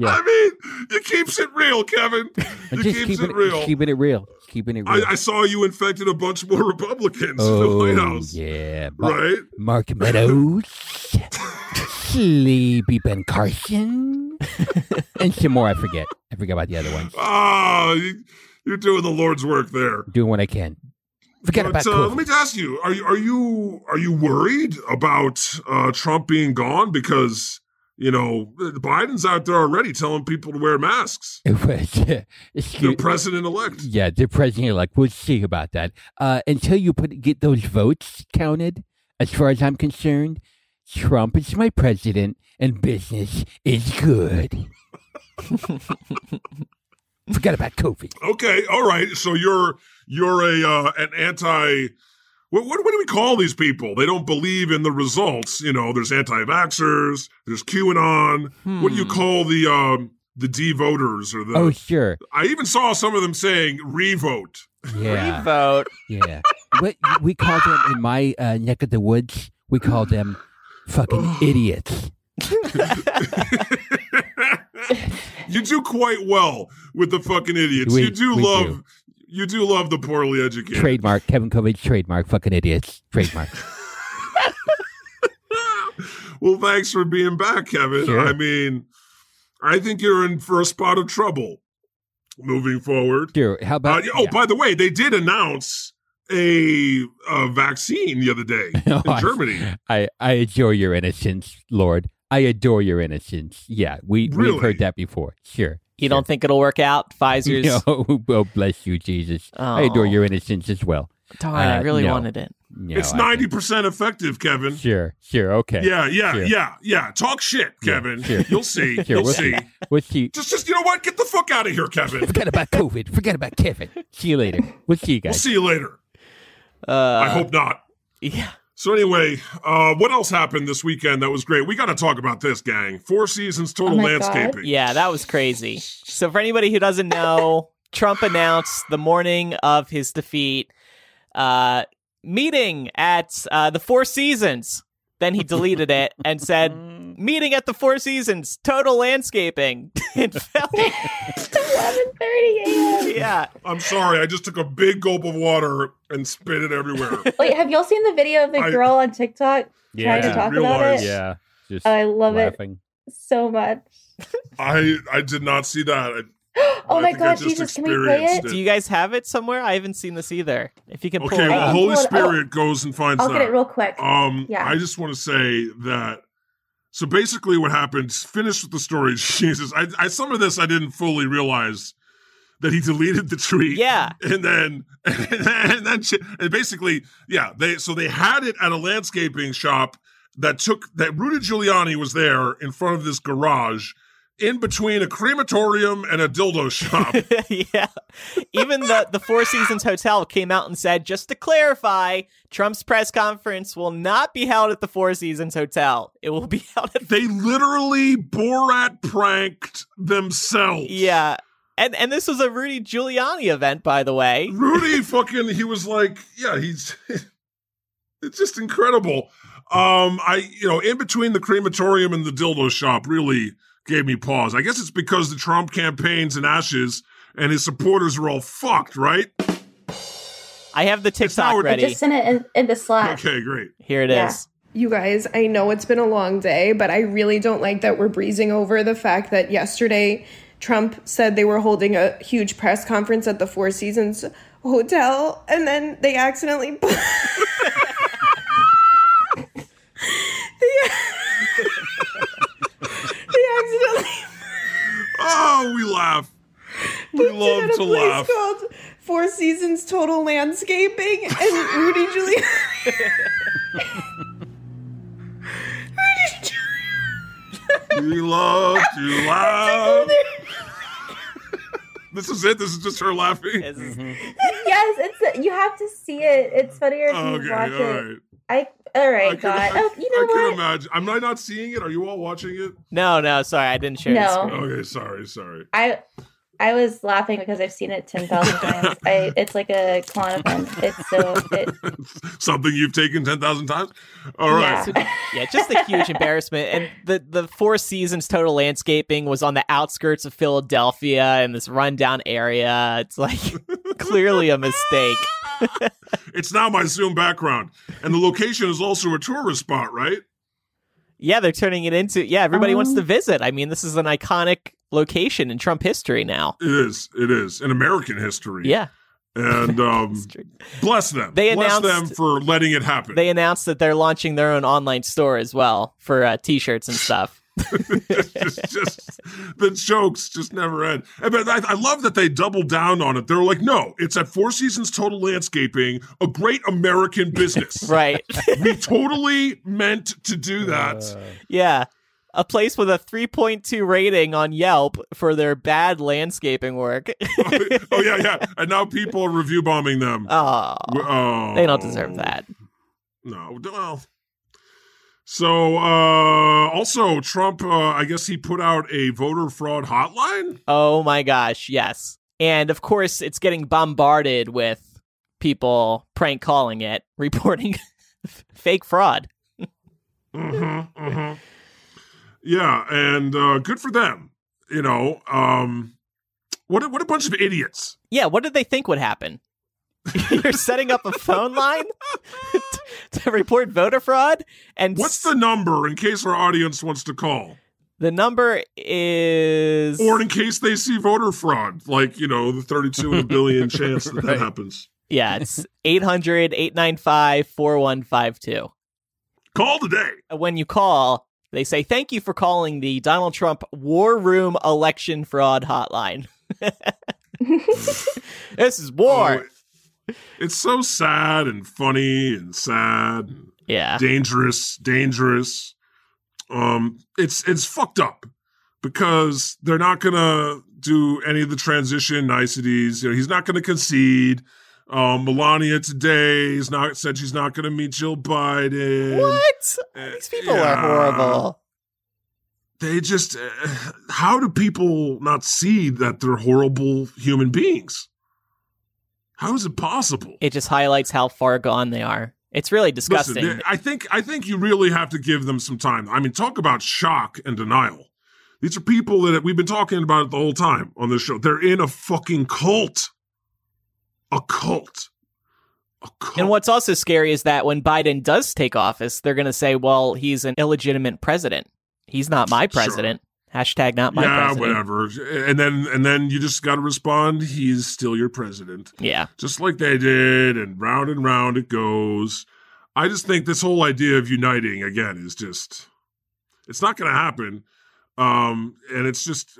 Yeah. I mean, it keeps it real, Kevin. It just keeps keeping it real. keeping it real. Keeping it I, real. I saw you infected a bunch more Republicans in the oh White House. yeah, Mar- Right? Mark Meadows, Sleepy Ben Carson, and some more. I forget. I forget about the other ones. Oh, you're doing the Lord's work there. Doing what I can. Forget But about uh, let COVID. me ask you: Are you are you are you worried about uh, Trump being gone? Because you know Biden's out there already telling people to wear masks. The president elect. Yeah, the president elect. We'll see about that. Uh, until you put get those votes counted, as far as I'm concerned, Trump is my president, and business is good. Forget about COVID. Okay, all right. So you're you're a uh, an anti. What, what what do we call these people? They don't believe in the results. You know, there's anti-vaxxers. There's QAnon. What do you Hmm. call the um the D voters or the? Oh, sure. I even saw some of them saying revote. Yeah, Revote. yeah. What we call them in my uh, neck of the woods? We call them fucking idiots. you do quite well with the fucking idiots. We- you do love do. you do love the poorly educated. Trademark Kevin COVID. Trademark fucking idiots. Trademark. well, thanks for being back, Kevin. Sure. I mean, I think you're in for a spot of trouble moving forward. Sure. How Uh, about? oh, yeah. by the way, they did announce a, a vaccine the other day Oh, in I- Germany. I, I adore your innocence, Lord. I adore your innocence. Yeah, we Really? we've heard that before. Sure. You don't think it'll work out? Pfizer's. No, oh bless you, Jesus. I adore Oh. your innocence as well. Darn, I Uh, really no. wanted it. No, it's I ninety think- percent effective, Kevin. Sure, sure, okay. Yeah, yeah, Sure. yeah, yeah. Talk shit, Yeah, Kevin. sure. You'll see. Sure, You'll we'll see. see. We'll see. Just, just you know what? Get the fuck out of here, Kevin. Forget about COVID. Forget about Kevin. See you later. We'll see you We'll guys. see you later. Uh, I hope not. Yeah. So anyway, uh, what else happened this weekend that was great? We got to talk about this, gang. Four seasons, total Oh my God. landscaping. Yeah, that was crazy. So, for anybody who doesn't know, Trump announced the morning of his defeat, uh, meeting at uh, the Four Seasons. Then he deleted it and said, mm. "Meeting at the Four Seasons, total landscaping." it felt, 11:30 a.m. yeah, I'm sorry, I just took a big gulp of water and spit it everywhere. Wait, have y'all seen the video of the I- girl on TikTok trying to Yeah, talk about it? Yeah. Just oh, I love it so much. I I did not see that. I, Oh my god, Jesus, can we play experienced it? do you guys have it somewhere? I haven't seen this either. If you can pull okay, it well. Holy Hold on. Oh. Spirit goes and finds I'll that. get it real quick. Um, Yeah. I just want to say that. So basically, what happened? Finish with the story. Jesus, I, I some of this I didn't fully realize that he deleted the tweet. yeah, and then and then she- and basically, yeah, they so they had it at a landscaping shop that took that Rudy Giuliani was there in front of this garage. In between a crematorium and a dildo shop. yeah. Even the the Four Seasons Hotel came out and said, just to clarify, Trump's press conference will not be held at the Four Seasons Hotel. It will be held at they literally Borat pranked themselves. yeah. And and this was a Rudy Giuliani event, by the way. Rudy fucking he was like, yeah, he's it's just incredible. Um I you know, in between the crematorium and the dildo shop really gave me pause. I guess it's because the Trump campaign's in ashes and his supporters are all fucked, right? I have the now TikTok we're- I ready. just sent it in, in the Slack. Okay, great. Here it is. Yeah. You guys, I know it's been a long day, but I really don't like that we're breezing over the fact that yesterday Trump said they were holding a huge press conference at the Four Seasons Hotel and then they accidentally they, they accidentally Oh, we laugh. We booked it love a to place laugh. called Four Seasons Total Landscaping and Rudy Giuliani. Rudy Giuliani. We love to laugh. This is it. This is just her laughing. This is- yes, it's you have to see it. It's funnier if Okay, you all watch it. Right. I all right, I can, God. I, oh, you know I can what? imagine. Am I not seeing it? Are you all watching it? No, no, sorry, I didn't share No. screen. Okay, sorry, sorry. I I was laughing because I've seen it ten thousand times. I it's like a Klonopin. It's so it, Something you've taken 10,000 times? All right. yeah. Yeah, just a huge embarrassment. And the the Four Seasons Total Landscaping was on the outskirts of Philadelphia in this rundown area. It's like clearly a mistake. It's now my Zoom background. And the location is also a tourist spot, right? Yeah, they're turning it into yeah, everybody wants Um. to visit. I mean, this is an iconic location in Trump history now. It is. It is. In American history. Yeah. And um, bless them. They bless announced- them for letting it happen. They announced that they're launching their own online store as well for uh, t-shirts and stuff. Just, just the jokes just never end. And, But I, I love that they doubled down on it. They're like, no, it's at Four Seasons Total Landscaping, a great American business. right. we totally meant to do that. Yeah. A place with a 3.2 rating on Yelp for their bad landscaping work. Oh, oh yeah, yeah. And now people are review bombing them. oh, oh, they don't deserve that. No, well. So, uh, also Trump, uh, I guess he put out a voter fraud hotline. Oh my gosh, yes. And of course, it's getting bombarded with people prank calling it, reporting fake fraud. Mm-hmm, mm-hmm. Yeah, and uh, good for them. You know, um, what a, what a bunch of idiots. Yeah, what did they think would happen? You're setting up a phone line to report voter fraud? And What's the number in case our audience wants to call, the number is or in case they see voter fraud, like you know the thirty-two in a billion chance that that Right. happens. Yeah, it's 800-895-4152. Call today. When you call, they say thank you for calling the Donald Trump War Room Election Fraud Hotline. this is war. Oh, it's so sad and funny and sad. And yeah. dangerous, dangerous. Um, it's it's fucked up because they're not gonna do any of the transition niceties. You know, he's not gonna concede. Um, Melania today is not said she's not gonna meet Jill Biden. What? Uh, These people yeah. are horrible. They just, uh, how do people not see that they're horrible human beings? How is it possible? It just highlights how far gone they are. It's really disgusting. Listen, I think I think you really have to give them some time. I mean, talk about shock and denial. These are people that we've been talking about the whole time on this show. They're in a fucking cult. A cult. A cult. and what's also scary is that when Biden does take office, they're going to say, well, he's an illegitimate president. He's not my Sure. Hashtag not my yeah, president. whatever. And then and then you just got to respond. He's still your president. Yeah. just like they did, and round and round it goes. I just think this whole idea of uniting again is just it's not going to happen. Um, and it's just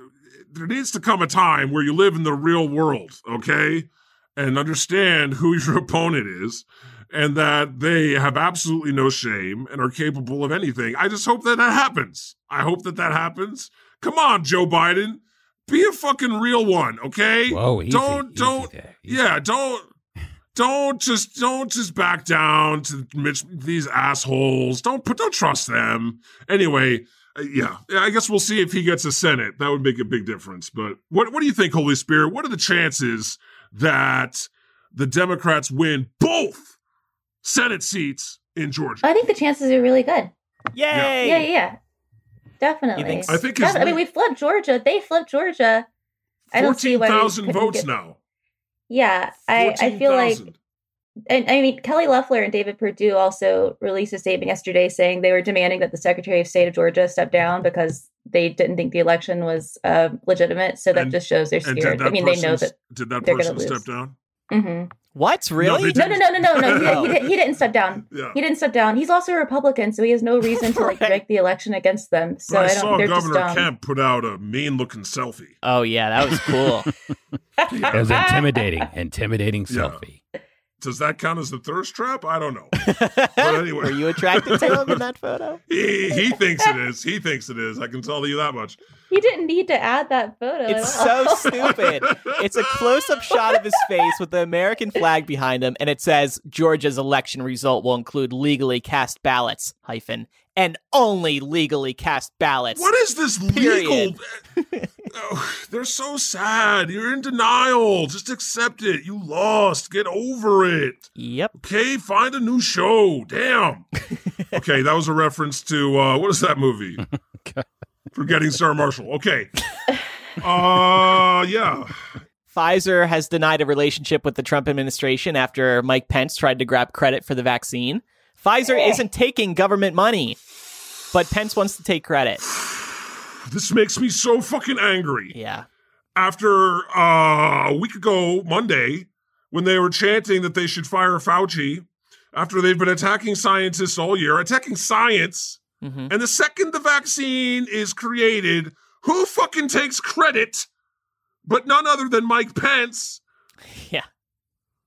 there needs to come a time where you live in the real world, okay, and understand who your opponent is, and that they have absolutely no shame and are capable of anything. I just hope that that happens. I hope that that happens. Come on, Joe Biden, be a fucking real one, okay? Whoa, easy, don't easy don't there, easy. yeah, don't don't just don't just back down to Mitch, these assholes. Don't put don't trust them. Anyway, uh, yeah, I guess we'll see if he gets a Senate. That would make a big difference. But what what do you think, Holy Spirit? What are the chances that the Democrats win both Senate seats in Georgia? I think the chances are really good. Yay! Yeah, yeah, yeah. Definitely. You think I think his Def- I mean, we flipped Georgia. They flipped Georgia. I don't see Fourteen why thousand votes get- now. Yeah, I, I feel like and I mean, Kelly Loeffler and David Perdue also released a statement yesterday saying they were demanding that the Secretary of State of Georgia step down because they didn't think the election was uh, legitimate. So that And- just shows they're scared. I mean, they know that. Did that they're gonna person step down? Hmm What? Really? they No, no, no, no, no, no. He, he, did, he didn't step down. Yeah. He didn't step down. He's also a Republican, so he has no reason to like Right. rig the election against them. So but I, I don't. saw they're just Governor. Kemp put out a mean-looking selfie. oh yeah, that was cool. It was intimidating, intimidating Yeah. selfie. Does that count as the thirst trap? I don't know. But anyway. Were you attracted to him in that photo? He he thinks it is. He thinks it is. I can tell you that much. He didn't need to add that photo. It's at all. so stupid. It's a close-up shot of his face with the American flag behind him, and it says Georgia's election result will include legally cast ballots hyphen and only legally cast ballots. What is this Period. legal? Oh, they're so sad. You're in denial. Just accept it. You lost. Get over it. Yep. Okay, find a new show. Damn. okay, that was a reference to uh what is that movie? Forgetting Sarah Marshall. Okay. Uh yeah. Pfizer has denied a relationship with the Trump administration after Mike Pence tried to grab credit for the vaccine. Pfizer isn't taking government money, but Pence wants to take credit. This makes me so fucking angry. Yeah. after uh, a week ago, Monday, when they were chanting that they should fire Fauci, after they've been attacking scientists all year, attacking science, hmm and the second the vaccine is created, who fucking takes credit but none other than Mike Pence, Yeah.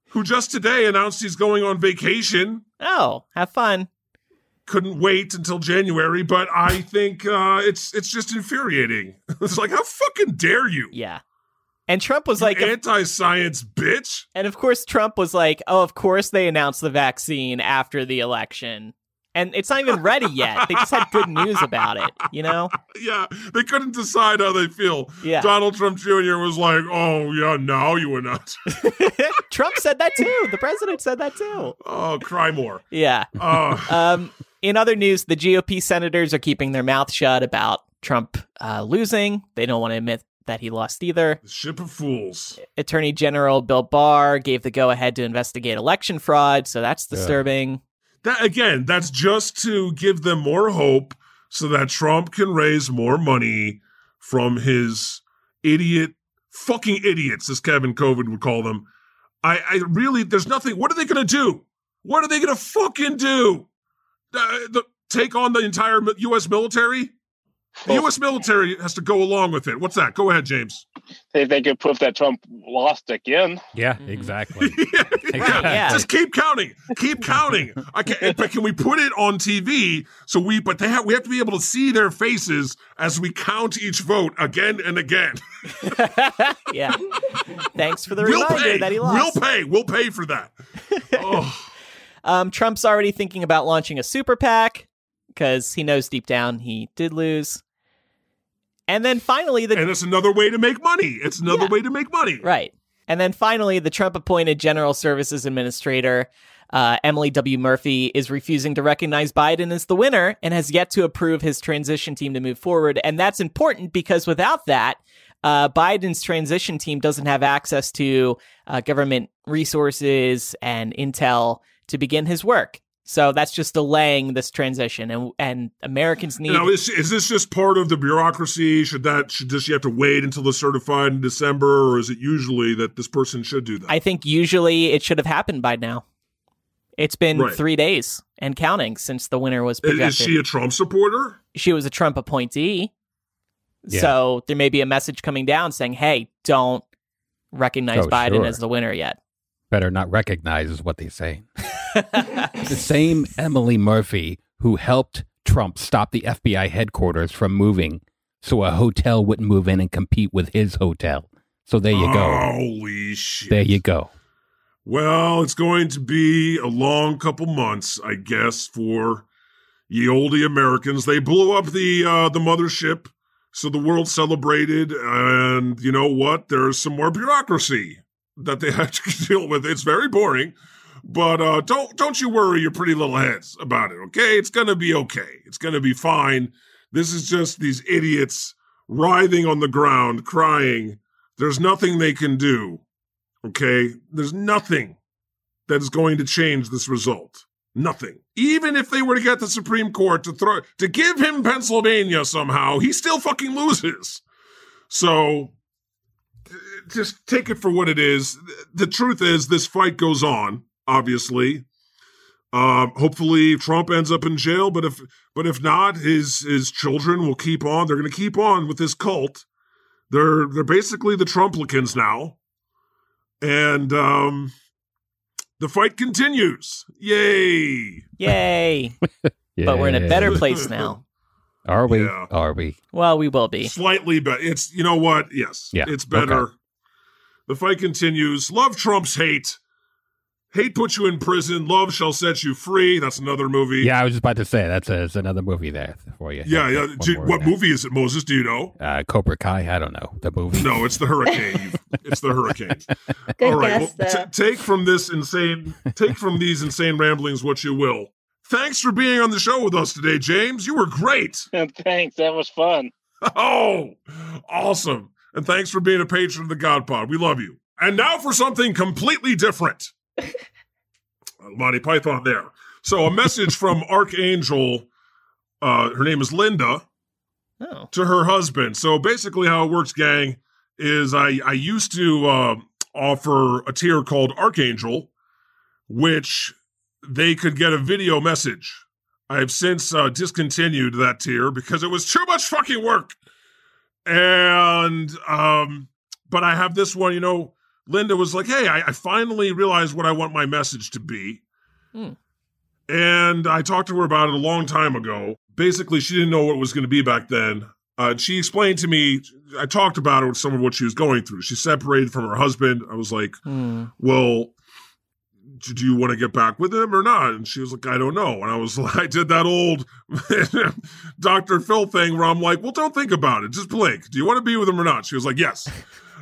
who just today announced he's going on vacation. Oh, have fun. Couldn't wait until January, but I think uh, it's it's just infuriating. It's like, how fucking dare you? Yeah. And Trump was You like, anti-science bitch. and of course, Trump was like, oh, of course they announced the vaccine after the election. And it's not even ready yet. They just had good news about it, you know? Yeah, they couldn't decide how they feel. Yeah. Donald Trump Jr. was like, "Oh yeah, now you were not." Trump said that too. The president said that too. oh, cry more. Yeah. Uh, Um, in other news, the GOP senators are keeping their mouth shut about Trump uh, losing. They don't want to admit that he lost either. the ship of fools. Attorney General Bill Barr gave the go ahead to investigate election fraud, so that's disturbing. That again, that's just to give them more hope, so that Trump can raise more money from his idiot, fucking idiots, as Kevin COVID would call them. I, I really, there's nothing. What are they going to do? What are they going to fucking do? Uh, the, take on the entire U.S. military? The Well- U.S. military has to go along with it. What's that? Go ahead, James. They, they could prove that Trump lost again. Yeah, Mhm. exactly. yeah, Yeah. just keep counting, keep counting. I can, but can we put it on TV so we? But they have we have to be able to see their faces as we count each vote again and again. yeah. Thanks for the we'll reminder pay. that he lost. We'll pay. We'll pay for that. oh, Um, Trump's already thinking about launching a super PAC because he knows deep down he did lose. And then finally, the and it's another way to make money. It's another Yeah. way to make money. Right. And then finally, the Trump appointed General Services Administrator, uh, Emily W. Murphy, is refusing to recognize Biden as the winner and has yet to approve his transition team to move forward. And that's important because without that, uh, Biden's transition team doesn't have access to uh, government resources and intel to begin his work. So that's just delaying this transition, and and Americans need. Now, is, is this just part of the bureaucracy? Should that should this you have to wait until they're certified in December, or is it usually that this person should do that? I think usually it should have happened by now. It's been Right. three days and counting since the winner was is, projected. is she a Trump supporter? she was a Trump appointee. Yeah. So there may be a message coming down saying, hey, don't recognize Oh, Biden sure. as the winner yet. Better not recognize is what they say. The same Emily Murphy who helped Trump stop the FBI headquarters from moving so a hotel wouldn't move in and compete with his hotel. So there you go. Holy shit! There you go. Well, it's going to be a long couple months, I guess, for ye oldie Americans. They blew up the uh, the mothership, so the world celebrated. And you know what? There's some more bureaucracy that they have to deal with. It's very boring, but uh, don't don't you worry your pretty little heads about it. Okay, it's gonna be okay. It's gonna be fine. This is just these idiots writhing on the ground, crying. There's nothing they can do. Okay? There's nothing. that is going to change this result. Nothing. Even if they were to get the Supreme Court to throw to give him Pennsylvania somehow, he still fucking loses. So just take it for what it is. The truth is, this fight goes on. Obviously, um, hopefully Trump ends up in jail. But if but if not, his his children will keep on. They're going to keep on with this cult. They're they're basically the Trumplicans now, and um, the fight continues. Yay! Yay! But we're in a better place now. Are we? Yeah. Are we? Well, we will be. Slightly better. It's you know what? Yes. Yeah, It's better. okay. The fight continues. Love trumps hate. Hate puts you in prison. Love shall set you free. That's another movie. Yeah, I was just about to say that's, a, that's another movie there for you. Yeah, yeah. One Do- what there. movie is it, Moses? Do you know? Uh, Cobra Kai. I don't know the movie. No, it's the hurricane. it's the hurricane. Good All right. guess, well, t- take from this insane, take from these insane ramblings what you will. Thanks for being on the show with us today, James. You were great. Thanks. That was fun. Oh, awesome. And thanks for being a patron of the God Pod. We love you. And now for something completely different. Monty Python there. So a message from Archangel. Uh, her name is Linda Oh. to her husband. So basically, how it works, gang, is I I used to uh, offer a tier called Archangel, which they could get a video message. I have since uh, discontinued that tier because it was too much fucking work. And um, but I have this one. You know, Linda was like, "Hey, I, I finally realized what I want my message to be." Hmm. And I talked to her about it a long time ago. Basically, she didn't know what it was going to be back then. Uh, she explained to me, I talked about it with some of what she was going through. She separated from her husband. I was like, Hmm. well, do you want to get back with him or not? And she was like, I don't know. And I was like, I did that old Dr. Phil thing where I'm like, well, don't think about it. Just blink. Do you want to be with him or not? She was like, yes.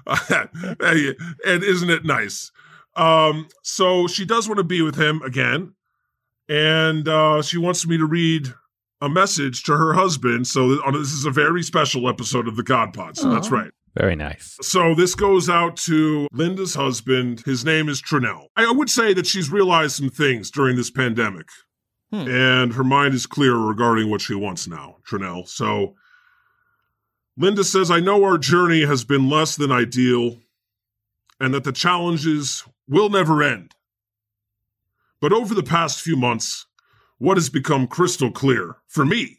And isn't it nice? Um, so she does want to be with him again. And uh, she wants me to read a message to her husband. So th- this is a very special episode of the God Pod. So that's right. Very nice. So this goes out to Linda's husband. His name is Trinell. I would say that she's realized some things during this pandemic. Hmm. And her mind is clear regarding what she wants now, Trinell. So Linda says, I know our journey has been less than ideal and that the challenges will never end. But over the past few months, what has become crystal clear for me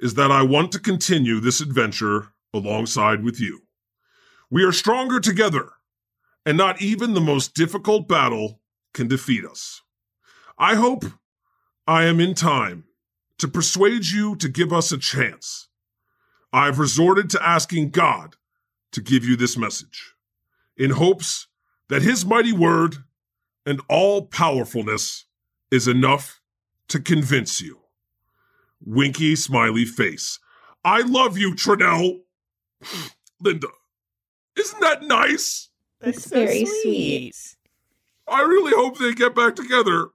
is that I want to continue this adventure alongside with you. We are stronger together, and not even the most difficult battle can defeat us. I hope I am in time to persuade you to give us a chance. I've resorted to asking God to give you this message in hopes that his mighty word and all powerfulness is enough to convince you. Winky smiley face. I love you, Trinell. Linda, isn't that nice? It's very sweet. I really hope they get back together.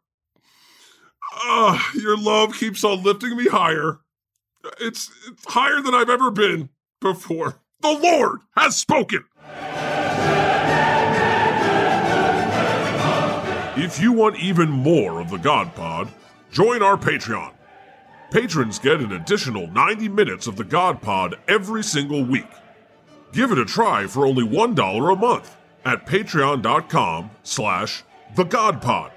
Ah, your love keeps on lifting me higher. It's, it's higher than I've ever been before. The Lord has spoken. If you want even more of the God Pod, join our Patreon. Patrons get an additional 90 minutes of the God Pod every single week. Give it a try for only $1 a month at patreon.com slash the God Pod.